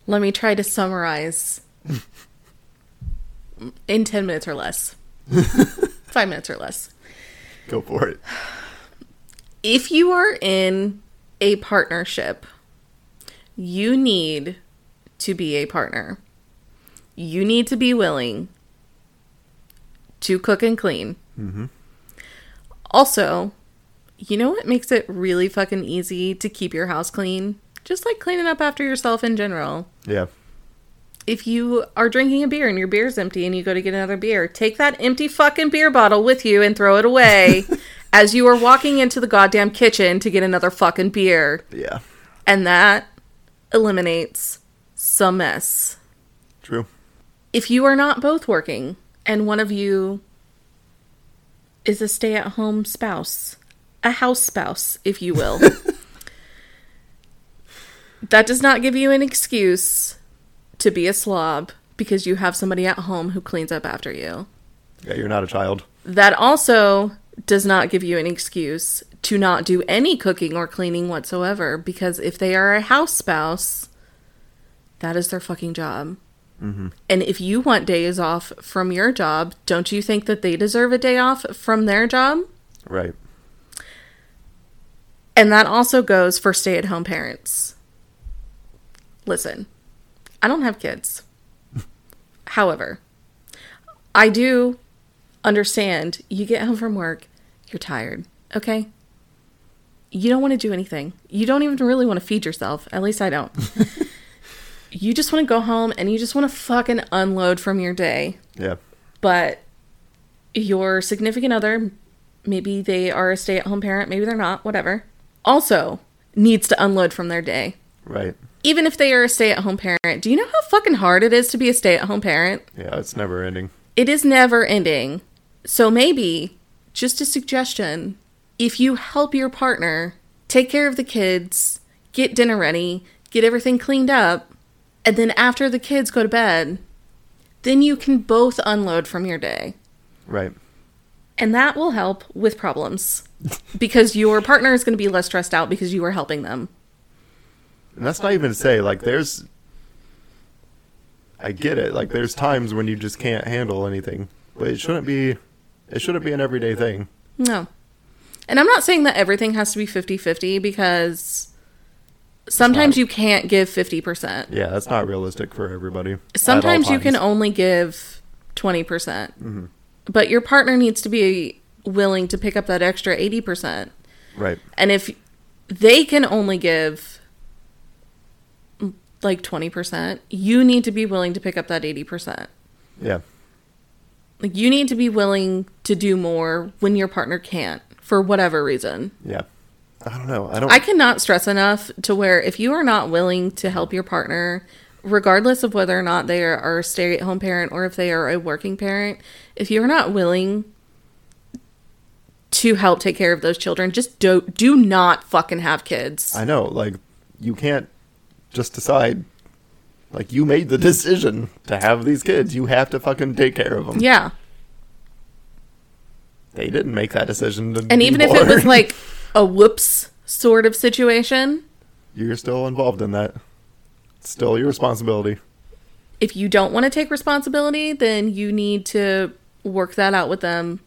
let me try to summarize in 10 minutes or less. Five minutes or less. Go for it. If you are in a partnership, you need to be a partner. You need to be willing to cook and clean. Mm-hmm. Also, You know what makes it really fucking easy to keep your house clean? Just like cleaning up after yourself in general. Yeah. If you are drinking a beer and your beer's empty and you go to get another beer, take that empty fucking beer bottle with you and throw it away as you are walking into the goddamn kitchen to get another fucking beer. Yeah. And that eliminates some mess. True. If you are not both working and one of you is a stay at home spouse, a house spouse, if you will, that does not give you an excuse to be a slob because you have somebody at home who cleans up after you. Yeah, you're not a child. That also does not give you an excuse to not do any cooking or cleaning whatsoever because if they are a house spouse, that is their fucking job. Mm-hmm. And if you want days off from your job, don't you think that they deserve a day off from their job? Right. And that also goes for stay at home parents. Listen, I don't have kids. However, I do understand you get home from work, you're tired, okay? You don't want to do anything. You don't even really want to feed yourself. At least I don't. you just want to go home and you just want to fucking unload from your day Yeah. but your significant other, maybe they are a stay at home parent, maybe they're not, whatever, also needs to unload from their day. Right. Even if they are a stay at home parent, do you know how fucking hard it is to be a stay at home parent? Yeah, it's never ending. It is never ending. So maybe, just a suggestion, if you help your partner take care of the kids, get dinner ready, get everything cleaned up, and then after the kids go to bed, then you can both unload from your day. Right. And that will help with problems because your partner is going to be less stressed out because you are helping them. And that's not even to say like there's I get it. Like there's times when you just can't handle anything. But it shouldn't be it shouldn't be an everyday thing. No. And I'm not saying that everything has to be 50 50 because sometimes you can't give 50%. Yeah, that's not realistic for everybody. Sometimes you can only give 20%. But your partner needs to be willing to pick up that extra 80%. Right. And if they can only give like 20%, you need to be willing to pick up that 80%. Yeah. Like you need to be willing to do more when your partner can't for whatever reason. Yeah. I don't know. I don't I cannot stress enough to where if you are not willing to help your partner, regardless of whether or not they are, a stay at home parent or if they are a working parent, if you're not willing to help take care of those children, just do do not fucking have kids. I know, like you can't just decide like you made the decision to have these kids. You have to fucking take care of them. yeah. They didn't make that decision And even if it was like a whoops sort of situation, you're still involved in that. Still your responsibility. if you don't want to take responsibility, then you need to work that out with them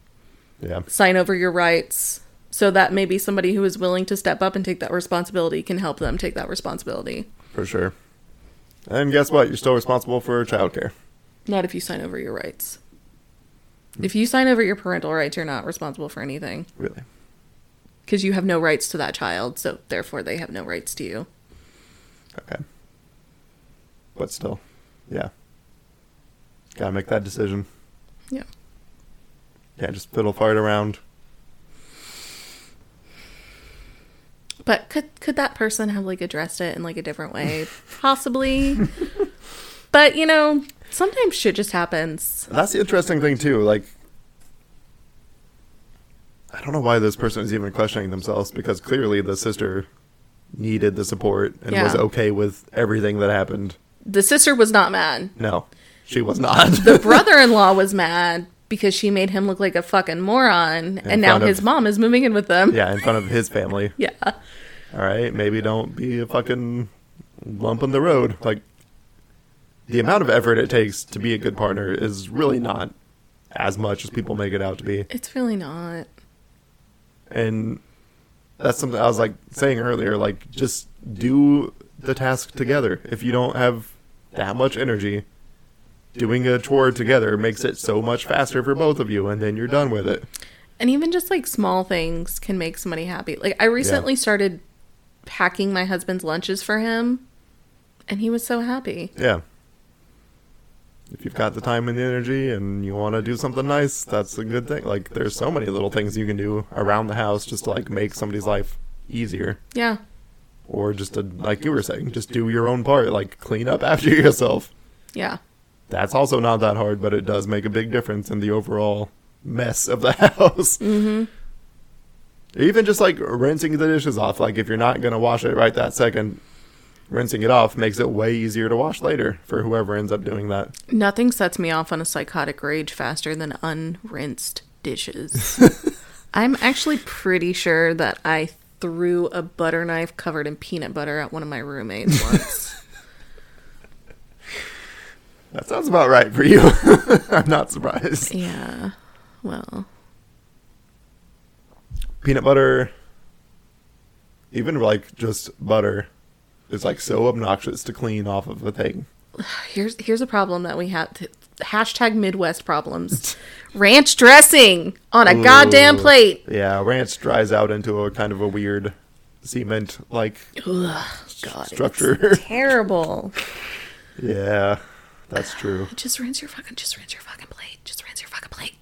Yeah. sign over your rights so that maybe somebody who is willing to step up and take that responsibility can help them take that responsibility. For sure. And guess what? You're still responsible for childcare. Not if you sign over your rights. If you sign over your parental rights, you're not responsible for anything Really. because you have no rights to that child, so therefore they have no rights to you. Okay. But still. Yeah. Gotta make that decision. Yeah. Yeah, just fiddle fart around. But could could that person have like addressed it in like a different way? Possibly. but, you know, sometimes shit just happens. That's the interesting thing too. Like, I don't know why this person is even questioning themselves because clearly the sister needed the support and was okay with everything that happened. The sister was not mad. No, she was not. the brother-in-law was mad because she made him look like a fucking moron and now of- his mom is moving in with them yeah, in front of his family. yeah All right, maybe don't be a fucking lump in the road. Like, the amount of effort it takes to be a good partner is really not as much as people make it out to be. it's really not And that's something I was like saying earlier. Like, just do the task together. If you don't have that much energy, doing a chore together makes it so much faster for both of you, and then you're done with it. And even just like small things can make somebody happy. Like I recently started packing my husband's lunches for him and he was so happy. Yeah. If you've got the time and the energy and you want to do something nice, that's a good thing. Like there's so many little things you can do around the house just to like make somebody's life easier. Yeah. Or just to like you were saying, just do your own part, like clean up after yourself. Yeah. That's also not that hard, but it does make a big difference in the overall mess of the house. Mhm. Even just like rinsing the dishes off, like if you're not gonna wash it right that second, rinsing it off makes it way easier to wash later for whoever ends up doing that. Nothing sets me off on a psychotic rage faster than unrinsed dishes. I'm actually pretty sure that I threw a butter knife covered in peanut butter at one of my roommates once. That sounds about right for you. I'm not surprised. yeah. Well, Peanut butter, even like just butter, is like so obnoxious to clean off of a thing. here's here's a problem that we have. To, hashtag Midwest problems. Ranch dressing on a goddamn plate. Yeah, ranch dries out into a kind of a weird cement like structure. it's terrible. yeah, that's true. Just rinse your fucking. Just rinse your fucking plate. Just rinse your fucking plate.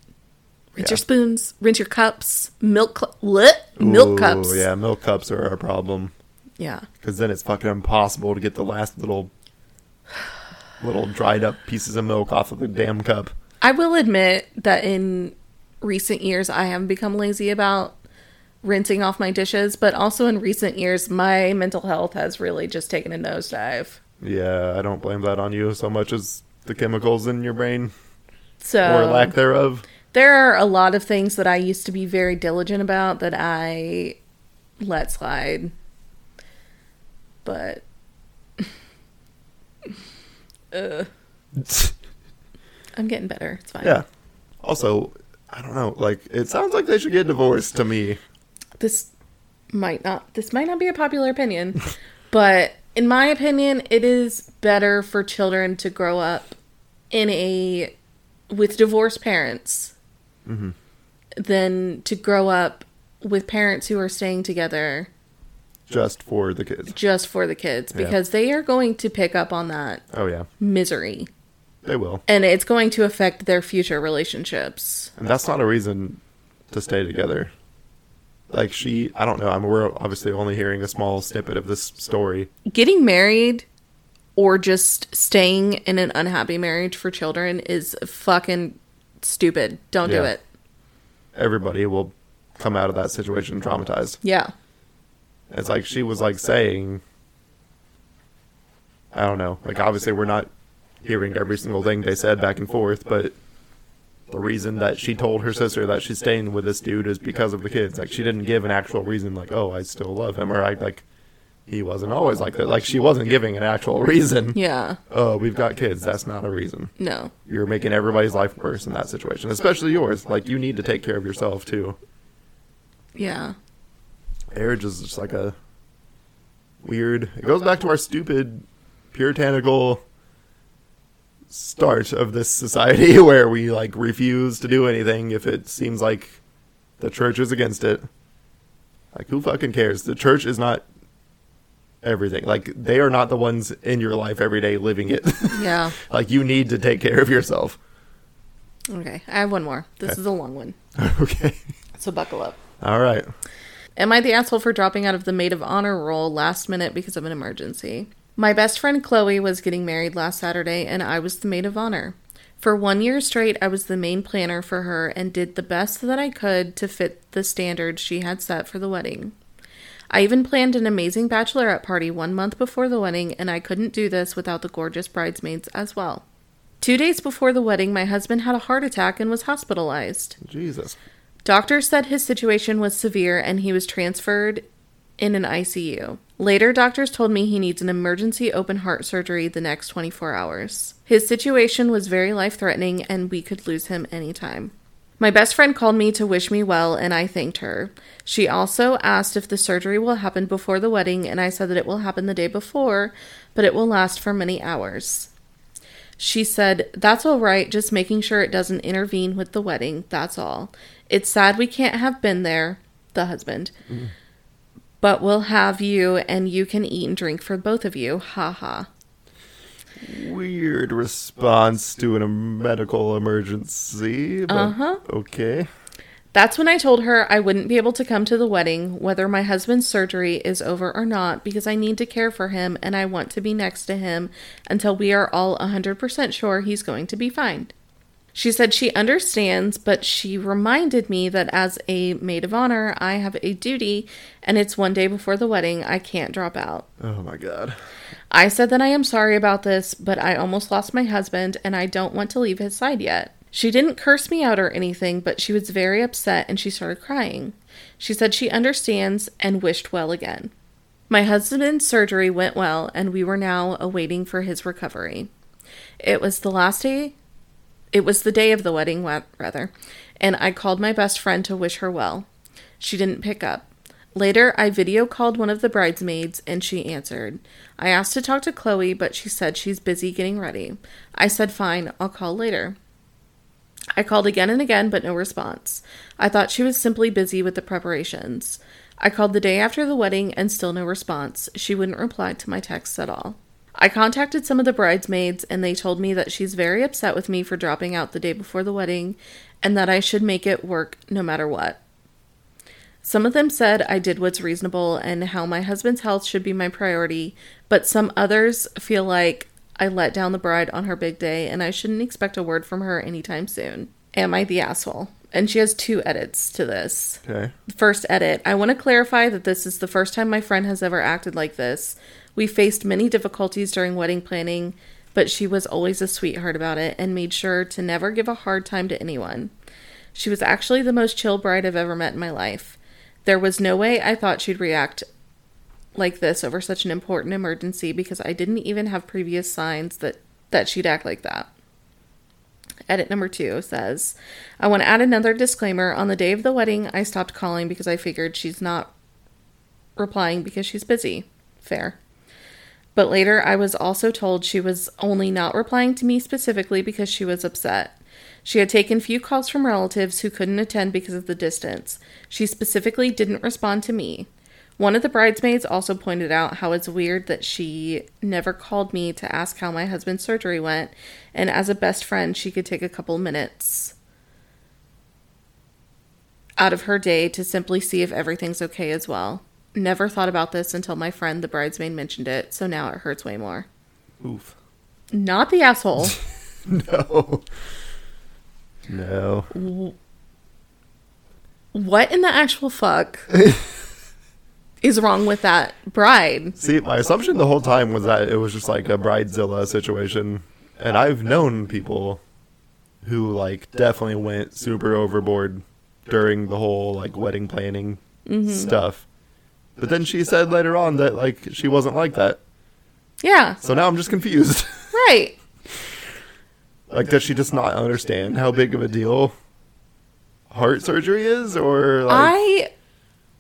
Rinse Yeah. your spoons. Rinse your cups. Milk. Cl- lit milk Ooh, cups. Yeah, milk cups are a problem Yeah. because then it's fucking impossible to get the last little little dried up pieces of milk off of the damn cup. I will admit that in recent years I have become lazy about rinsing off my dishes, but also in recent years my mental health has really just taken a nosedive. Yeah, I don't blame that on you so much as the chemicals in your brain So or lack thereof. there are a lot of things that I used to be very diligent about that I let slide. But uh, I'm getting better. It's fine. yeah. Also, I don't know. Like, it sounds like they should get divorced to me. this might not this might not be a popular opinion but in my opinion it is better for children to grow up in a with divorced parents Mhm. than to grow up with parents who are staying together Just for the kids. just for the kids Yeah. because they are going to pick up on that Oh, yeah. misery They will. and it's going to affect their future relationships And that's not a reason to stay together. Like, she, I don't know. I'm, we're obviously only hearing a small snippet of this story. getting married or just staying in an unhappy marriage for children is fucking stupid. Don't do it. Everybody will come out of that situation traumatized. Yeah. It's like she was like saying, I don't know. Like obviously we're not hearing every single thing they said back and forth, but the reason that she told her sister that she's staying with this dude is because of the kids. Like she didn't give an actual reason, like oh I still love him, or I like he wasn't always like that. Like she wasn't giving an actual reason. Yeah. Oh, we've got kids. That's not a reason. No. You're making everybody's life worse in that situation, especially yours. Like you need to take care of yourself too. Yeah. Marriage is just like a weird it goes back to our stupid puritanical start of this society where we like refuse to do anything if it seems like the church is against it like who fucking cares the church is not everything like they are not the ones in your life every day living it Yeah. like you need to take care of yourself Okay. I have one more. This Okay. is a long one. okay So buckle up. all right Am I the asshole for dropping out of the maid of honor role last minute because of an emergency? My best friend Chloe was getting married last Saturday, and I was the maid of honor. For one year straight, I was the main planner for her and did the best that I could to fit the standards she had set for the wedding. I even planned an amazing bachelorette party one month before the wedding, and I couldn't do this without the gorgeous bridesmaids as well. Two days before the wedding, my husband had a heart attack and was hospitalized. jesus Doctors said his situation was severe and he was transferred in an ICU. Later, doctors told me he needs an emergency open heart surgery the next 24 hours. His situation was very life threatening and we could lose him anytime. My best friend called me to wish me well and I thanked her. She also asked if the surgery will happen before the wedding and I said that it will happen the day before, but it will last for many hours. She said, That's all right, just making sure it doesn't intervene with the wedding. That's all. It's sad we can't have been there, the husband. But we'll have you and you can eat and drink for both of you. Ha ha. Weird response to a medical emergency. Uh-huh. Okay. That's when I told her I wouldn't be able to come to the wedding, whether my husband's surgery is over or not, because I need to care for him and I want to be next to him until we are all 100% sure he's going to be fine. She said she understands, but she reminded me that as a maid of honor, I have a duty and it's one day before the wedding. I can't drop out. Oh my god. I said that I am sorry about this, but I almost lost my husband and I don't want to leave his side yet. She didn't curse me out or anything, but she was very upset and she started crying. She said she understands and wished well again. My husband's surgery went well and we were now awaiting for his recovery. It was the last day, it was the day of the wedding, rather, and I called my best friend to wish her well. She didn't pick up. Later, I video called one of the bridesmaids and she answered. I asked to talk to Chloe, but she said she's busy getting ready. I said, fine, I'll call later. I called again and again, but no response. I thought she was simply busy with the preparations. I called the day after the wedding and still no response. She wouldn't reply to my texts at all. I contacted some of the bridesmaids and they told me that she's very upset with me for dropping out the day before the wedding and that I should make it work no matter what. Some of them said I did what's reasonable and how my husband's health should be my priority, but some others feel like I let down the bride on her big day and I shouldn't expect a word from her anytime soon. Am I the asshole? And she has two edits to this. Okay. First edit I want to clarify that this is the first time my friend has ever acted like this. We faced many difficulties during wedding planning, but she was always a sweetheart about it and made sure to never give a hard time to anyone. She was actually the most chill bride I've ever met in my life. There was no way I thought she'd react like this over such an important emergency because I didn't even have previous signs that that she'd act like that. Edit number two says, I want to add another disclaimer. On the day of the wedding, I stopped calling because I figured she's not replying because she's busy. Fair. But later, I was also told she was only not replying to me specifically because she was upset. She had taken few calls from relatives who couldn't attend because of the distance. She specifically didn't respond to me. One of the bridesmaids also pointed out how it's weird that she never called me to ask how my husband's surgery went, and as a best friend, she could take a couple minutes out of her day to simply see if everything's okay as well. Never thought about this until my friend, the bridesmaid, mentioned it, so now it hurts way more. Oof. Not the asshole. No. No. what in the actual fuck is wrong with that bride? See, my assumption the whole time was that it was just like a bridezilla situation, and I've known people who like definitely went super overboard during the whole like wedding planning mm-hmm. stuff. But then she said later on that like she wasn't like that. Yeah, So now I'm just confused. right. like does she just not understand how big of a deal heart surgery is or like I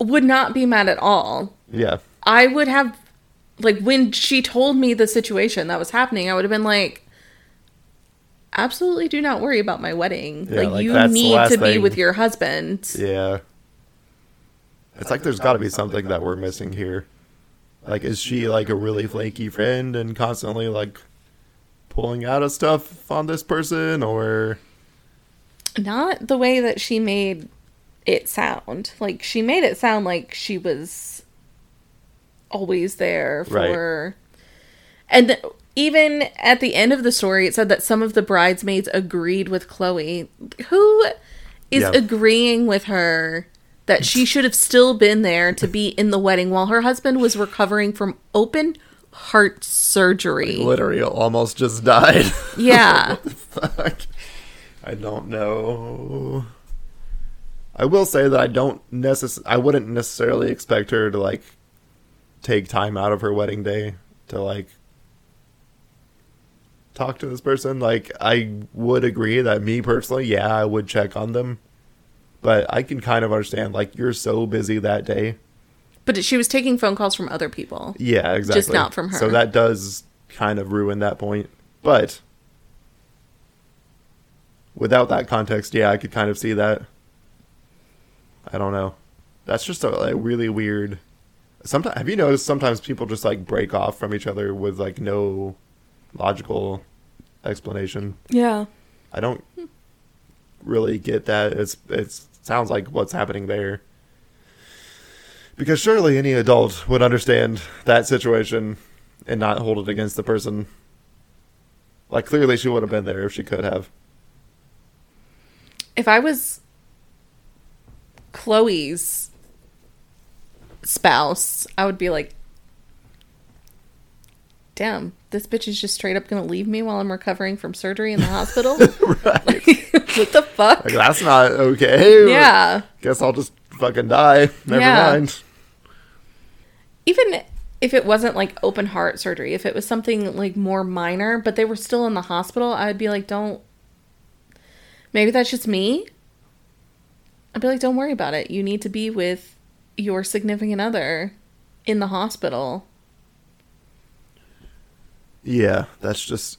would not be mad at all. yeah. I would have, like, when she told me the situation that was happening, I would have been like, absolutely do not worry about my wedding. Yeah, like, like, you need to be with your husband. Yeah. It's like there's got to be something that we're missing here. Like, is she like a really flaky friend and constantly like pulling out of stuff on this person, or Not the way that she made it sound. Like, she made it sound like she was always there Right. for. And th- even at the end of the story, it said that some of the bridesmaids agreed with Chloe. Who is Yeah. agreeing with her that she should have still been there to be in the wedding while her husband was recovering from open heart surgery? literally almost just died? Yeah. Fuck. I don't know. I will say that I don't necess- I wouldn't necessarily expect her to like take time out of her wedding day to like talk to this person. Like I would agree that me personally, yeah, I would check on them. But I can kind of understand like you're so busy that day. But she was taking phone calls from other people. Yeah, exactly. Just not from her. So that does kind of ruin that point. But without that context, yeah, I could kind of see that. I don't know. That's just a like, really weird. Sometimes have you noticed sometimes people just like break off from each other with like no logical explanation. Yeah. I don't really get that. It's it sounds like what's happening there. Because surely any adult would understand that situation and not hold it against the person. Like clearly she would have been there if she could have. If I was Chloe's spouse, I would be like, damn, this bitch is just straight up gonna leave me while I'm recovering from surgery in the hospital? right. what the fuck? Like that's not okay. Yeah. Guess I'll just fucking die. Never Yeah. mind. Even if it wasn't like open heart surgery, if it was something like more minor, but they were still in the hospital, I'd be like, don't. Maybe that's just me. I'd be like, don't worry about it. You need to be with your significant other in the hospital. Yeah, that's just.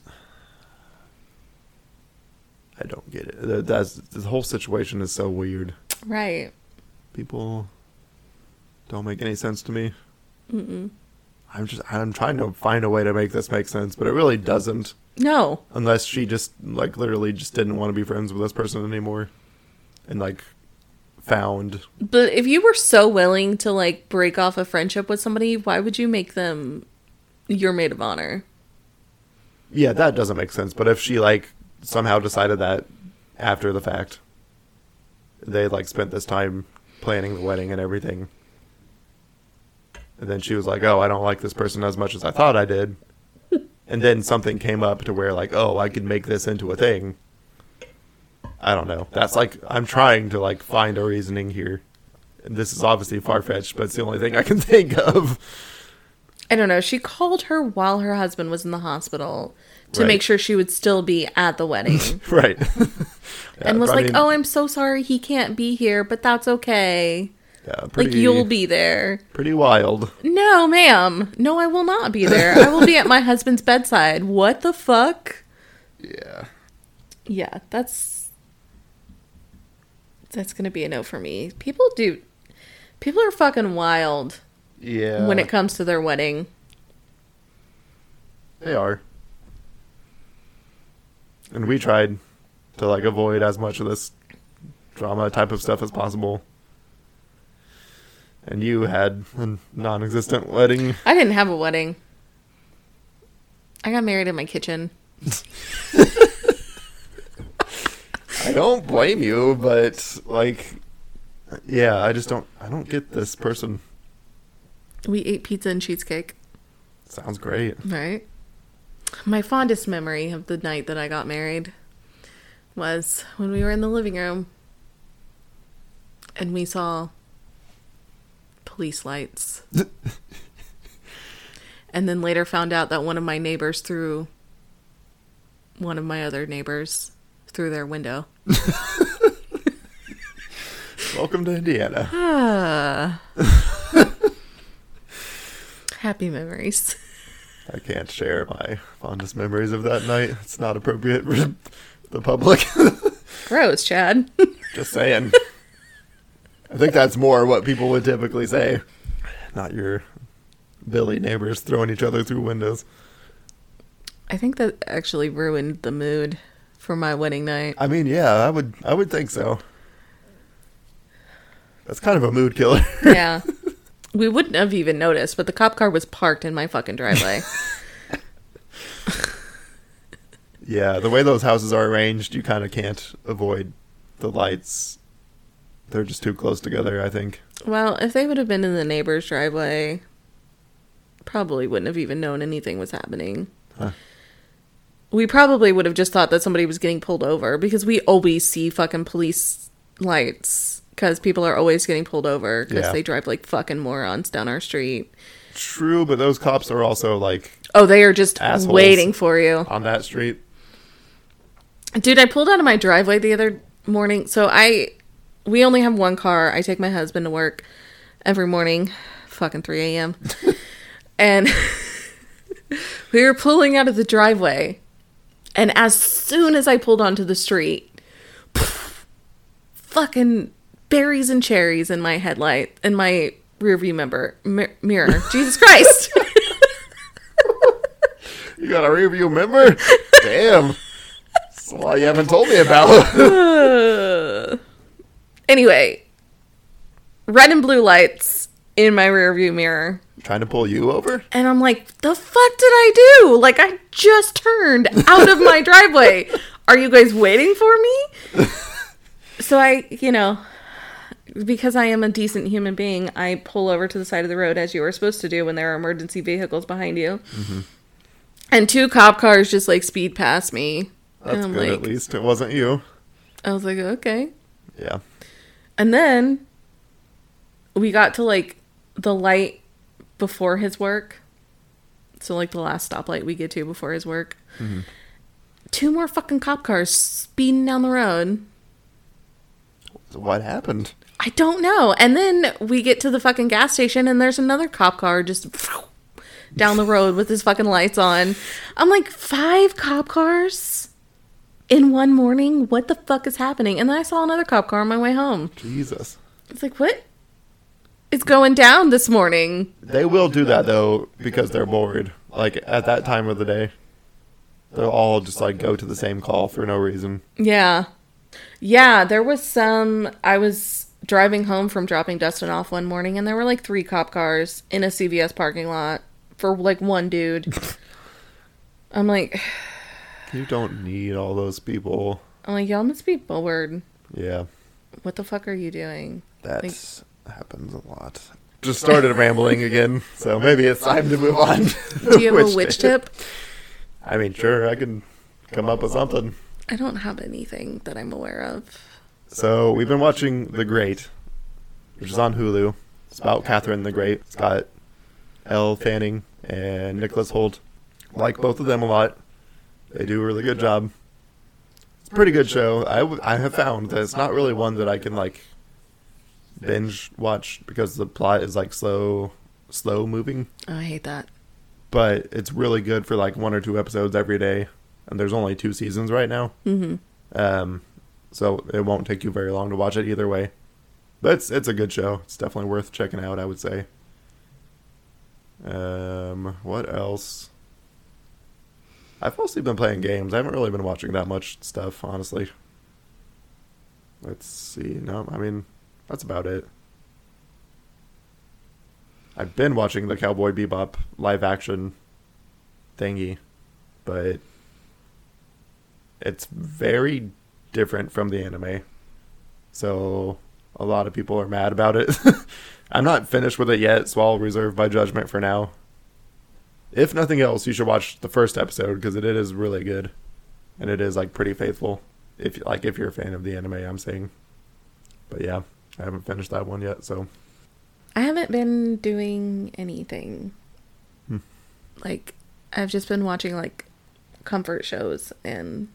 I don't get it. That's the whole situation is so weird. Right. People don't make any sense to me. Mm-mm. I'm just I'm trying to find a way to make this make sense, but it really doesn't. No. Unless she just like literally just didn't want to be friends with this person anymore, and like found But if you were so willing to like break off a friendship with somebody, why would you make them your maid of honor? yeah that doesn't make sense. But if she like somehow decided that after the fact, they like spent this time planning the wedding and everything, and then she was like, "Oh, I don't like this person as much as I thought I did," and then something came up to where like, "Oh, I could make this into a thing." I don't know. That's like I'm trying to like find a reasoning here. This is obviously far fetched, but it's the only thing I can think of. I don't know. She called her while her husband was in the hospital to Right. make sure she would still be at the wedding. right. and was I like, mean, "Oh, I'm so sorry he can't be here, but that's okay. yeah, pretty, like you'll be there." pretty wild. No, ma'am. No, I will not be there. I will be at my husband's bedside. What the fuck? Yeah. Yeah, that's that's going to be a no for me. People do people are fucking wild Yeah. when it comes to their wedding. They are. And we tried to like avoid as much of this drama type of stuff as possible. And you had a non-existent wedding. I didn't have a wedding. I got married in my kitchen. I don't blame you, but like yeah, I just don't I don't get this person. We ate pizza and cheesecake. Sounds great. Right. My fondest memory of the night that I got married was when we were in the living room and we saw police lights. and then later found out that one of my neighbors threw one of my other neighbors through their window. Welcome to Indiana. Ah. Happy memories. I can't share my fondest memories of that night. It's not appropriate for the public. Gross, Chad. Just saying. I think that's more what people would typically say. Not your Billy neighbors throwing each other through windows. I think that actually ruined the mood for my wedding night. I mean, yeah, I would I would think so. That's kind of a mood killer. yeah. We wouldn't have even noticed, but the cop car was parked in my fucking driveway. yeah, the way those houses are arranged, you kind of can't avoid the lights. They're just too close together, I think. well, if they would have been in the neighbor's driveway, probably wouldn't have even known anything was happening. Huh. We probably would have just thought that somebody was getting pulled over because we always see fucking police lights because people are always getting pulled over because Yeah. they drive like fucking morons down our street. True, but those cops are also like Oh, they are just waiting for you. on that street. Dude, I pulled out of my driveway the other morning. So I, we only have one car. I take my husband to work every morning, fucking 3 a.m. and we were pulling out of the driveway. And as soon as I pulled onto the street, fucking berries and cherries in my headlight in my rearview member mi- mirror. Jesus Christ. You got a review member? Damn. That's you haven't told me about. Uh, anyway, red and blue lights in my rearview mirror. Trying to pull you over? And I'm like, the fuck did I do? Like, I just turned out of my driveway. Are you guys waiting for me? so I, you know, because I am a decent human being, I pull over to the side of the road as you are supposed to do when there are emergency vehicles behind you. Mm-hmm. And two cop cars just like speed past me. That's good like, at least. It wasn't you. I was like, okay. Yeah. And then we got to like the light before his work. So like the last stoplight we get to before his work. Mm-hmm. Two more fucking cop cars speeding down the road. What happened? I don't know. And then we get to the fucking gas station and there's another cop car just down the road with his fucking lights on. I'm like, five cop cars in one morning? What the fuck is happening? And then I saw another cop car on my way home. Jesus. It's like, what? It's going down this morning. They will do that though because they're bored. Like at that time of the day. They'll all just like go to the same call for no reason. Yeah. Yeah, there was some. I was driving home from dropping Dustin off one morning, and there were like three cop cars in a CVS parking lot for like one dude. I'm like, You don't need all those people. I'm like, y'all must be bored. Yeah. What the fuck are you doing? That happens a lot. Just started rambling again, so maybe it's time to move on. Do you have a witch tip? I mean, sure, I can come up with something. I don't have anything that I'm aware of. So we've been watching The Great, which is on Hulu. It's about Catherine the Great. It's got Elle Fanning and Nicholas Hoult. Like both of them a lot. They do a really good job. It's a pretty good show. I, w- I have found that it's not really one that I can like binge watch because the plot is like slow, slow moving. Oh, I hate that. But it's really good for like one or two episodes every day. And there's only two seasons right now. hmm Um, so it won't take you very long to watch it either way. But it's it's a good show. It's definitely worth checking out. I would say. Um, what else? I've mostly been playing games. I haven't really been watching that much stuff, honestly. Let's see. No, I mean that's about it. I've been watching the Cowboy Bebop live action thingy, but it's very different from the anime. So a lot of people are mad about it. I'm not finished with it yet, so I'll reserve my judgment for now. If nothing else, you should watch the first episode because it is really good, and it is like pretty faithful. If like if you're a fan of the anime, I'm saying. But yeah, I haven't finished that one yet, so I haven't been doing anything. Hmm. Like, I've just been watching like comfort shows, and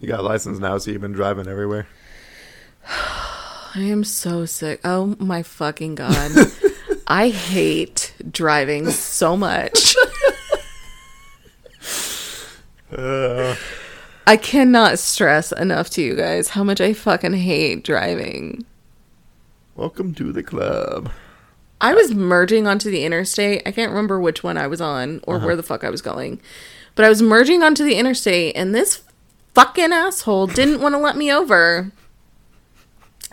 you got a license now, so you've been driving everywhere. I am so sick. Oh my fucking god. I hate driving so much. Uh, I cannot stress enough to you guys how much I fucking hate driving. Welcome to the club. I was merging onto the interstate. I can't remember which one I was on or Uh-huh. where the fuck I was going. But I was merging onto the interstate and this fucking asshole didn't want to let me over.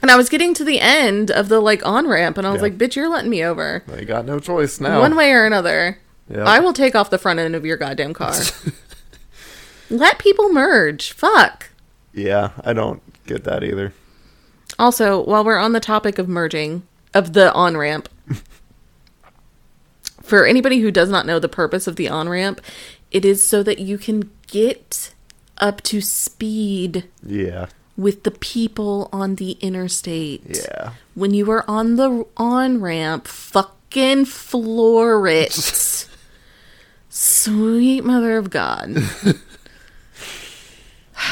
And I was getting to the end of the like on ramp and I was Yeah. like, bitch, you're letting me over. They got no choice now. One way or another. Yeah. I will take off the front end of your goddamn car. Let people merge. Fuck. Yeah, I don't get that either. Also, while we're on the topic of merging, of the on ramp, for anybody who does not know the purpose of the on ramp, it is so that you can get up to speed Yeah, with the people on the interstate. yeah. When you are on the on ramp, fucking floor it. Sweet mother of God.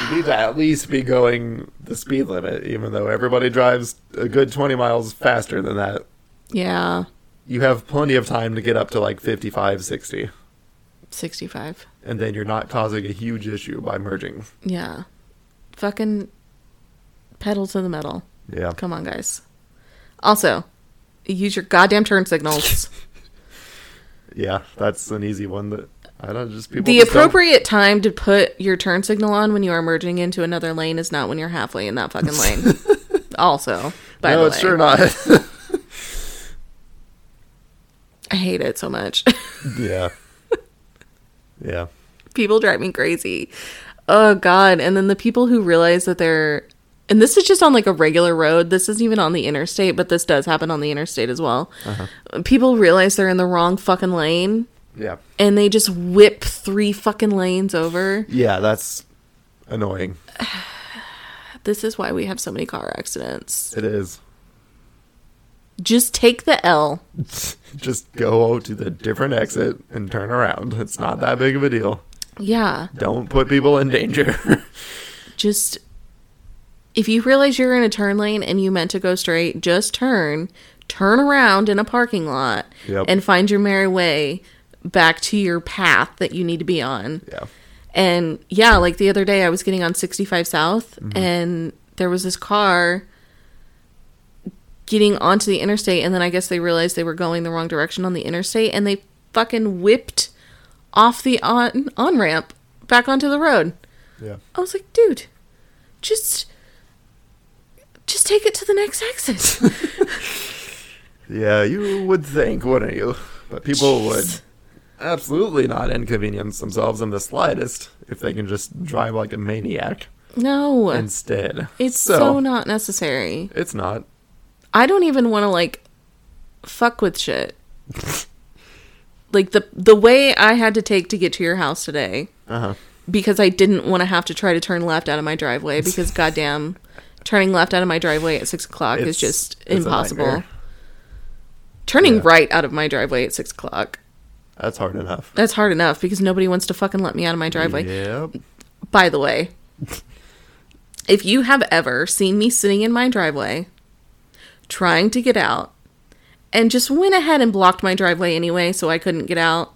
You need to at least be going the speed limit, even though everybody drives a good 20 miles faster than that. Yeah. You have plenty of time to get up to like 55, 60, 65. and then you're not causing a huge issue by merging. Yeah. Fucking pedal to the metal. Yeah. Come on, guys. Also, use your goddamn turn signals. Yeah, that's an easy one that I don't just people. the just don't- appropriate time to put your turn signal on when you are merging into another lane is not when you're halfway in that fucking lane. also, by no, the it's way, sure not. I hate it so much. yeah. Yeah. people drive me crazy. Oh god, and then the people who realize that they're and this is just on like a regular road. This isn't even on the interstate, but this does happen on the interstate as well. Uh-huh. People realize they're in the wrong fucking lane Yeah. and they just whip three fucking lanes over. Yeah, that's annoying. This is why we have so many car accidents. It is. Just take the L. Just go to the different exit and turn around. It's not that big of a deal. Yeah. Don't put people in danger. Just if you realize you're in a turn lane and you meant to go straight, just turn, turn around in a parking lot Yep. and find your merry way back to your path that you need to be on. yeah. And yeah, like the other day I was getting on 65 South Mm-hmm. and there was this car getting onto the interstate and then I guess they realized they were going the wrong direction on the interstate and they fucking whipped off the on on ramp back onto the road. Yeah. I was like, dude, just just take it to the next exit. Yeah, you would think, wouldn't you? But people Jeez. would absolutely not inconvenience themselves in the slightest if they can just drive like a maniac no. instead. it's so, not necessary. It's not. I don't even want to like fuck with shit. like the the way I had to take to get to your house today Uh huh. because I didn't want to have to try to turn left out of my driveway because goddamn turning left out of my driveway at six o'clock is just it's impossible. Turning Yeah. right out of my driveway at six o'clock. That's hard enough. That's hard enough because nobody wants to fucking let me out of my driveway. Yep. By the way, if you have ever seen me sitting in my driveway trying to get out and just went ahead and blocked my driveway anyway so I couldn't get out,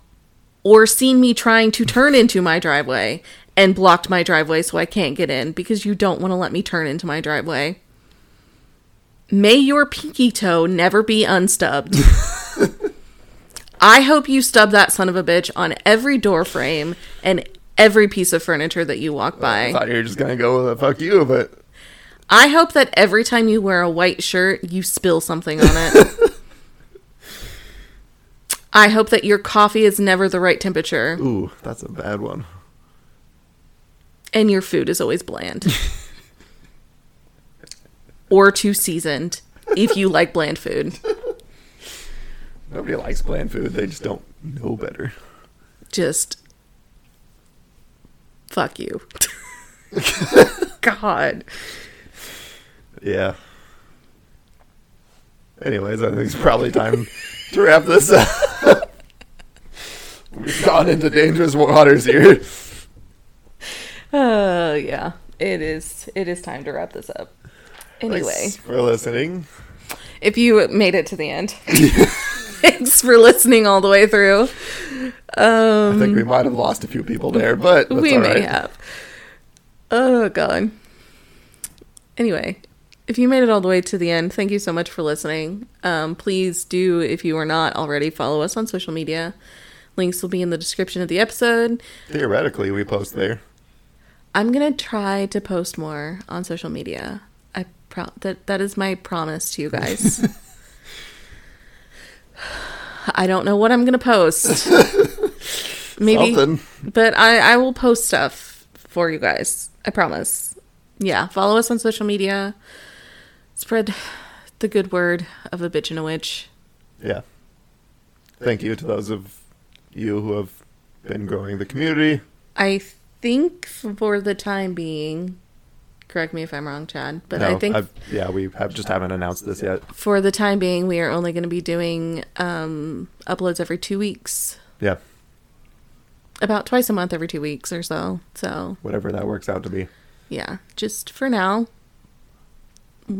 or seen me trying to turn into my driveway and blocked my driveway so I can't get in because you don't want to let me turn into my driveway. May your pinky toe never be unstubbed. I hope you stub that son of a bitch on every door frame and every piece of furniture that you walk by. I thought you were just gonna go with a fuck you, but I hope that every time you wear a white shirt, you spill something on it. I hope that your coffee is never the right temperature ooh, that's a bad one. and your food is always bland. or too seasoned if you like bland food. Nobody likes bland food. They just don't know better. Just fuck you. God. Yeah. Anyways, I think it's probably time to wrap this up. We've gone into dangerous waters here. Uh yeah. It is it is time to wrap this up. Anyway. Thanks for listening. if you made it to the end. Thanks for listening all the way through. I think we might have lost a few people there, but that's Um, we may right. have. Oh god. Anyway, if you made it all the way to the end, thank you so much for listening. Um, please do, if you are not already, follow us on social media. Links will be in the description of the episode. Theoretically, we post there. I'm gonna try to post more on social media. I pro- that that is my promise to you guys. I don't know what I'm gonna post. Maybe, Something. but I I will post stuff for you guys. I promise. Yeah, follow us on social media. Spread the good word of a bitch and a witch. Yeah. Thank you to those of you who have been growing the community. I think for the time being, correct me if I'm wrong, Chad, but I think I've- yeah, we have just haven't announced this yet. for the time being, we are only going to be doing um, uploads every two weeks, Yeah, about twice a month, every two weeks or so. So, whatever that works out to be. yeah, just for now.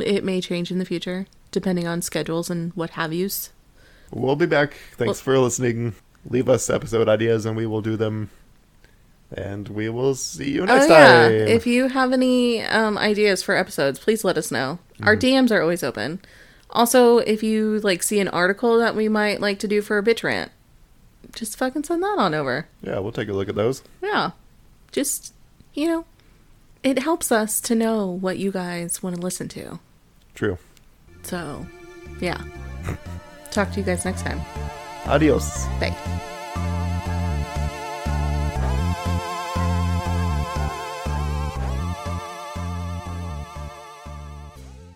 It may change in the future, depending on schedules and what have yous. We'll be back. Thanks for listening. Leave us episode ideas and we will do them And we will see you next Oh next yeah. time. If you have any um, ideas for episodes, please let us know. Our Mm-hmm. DMs are always open. Also, if you like see an article that we might like to do for a bitch rant, just fucking send that on over. yeah, we'll take a look at those. Yeah. Just you know, it helps us to know what you guys want to listen to. True. So, yeah. Talk to you guys next time. Adios. Bye.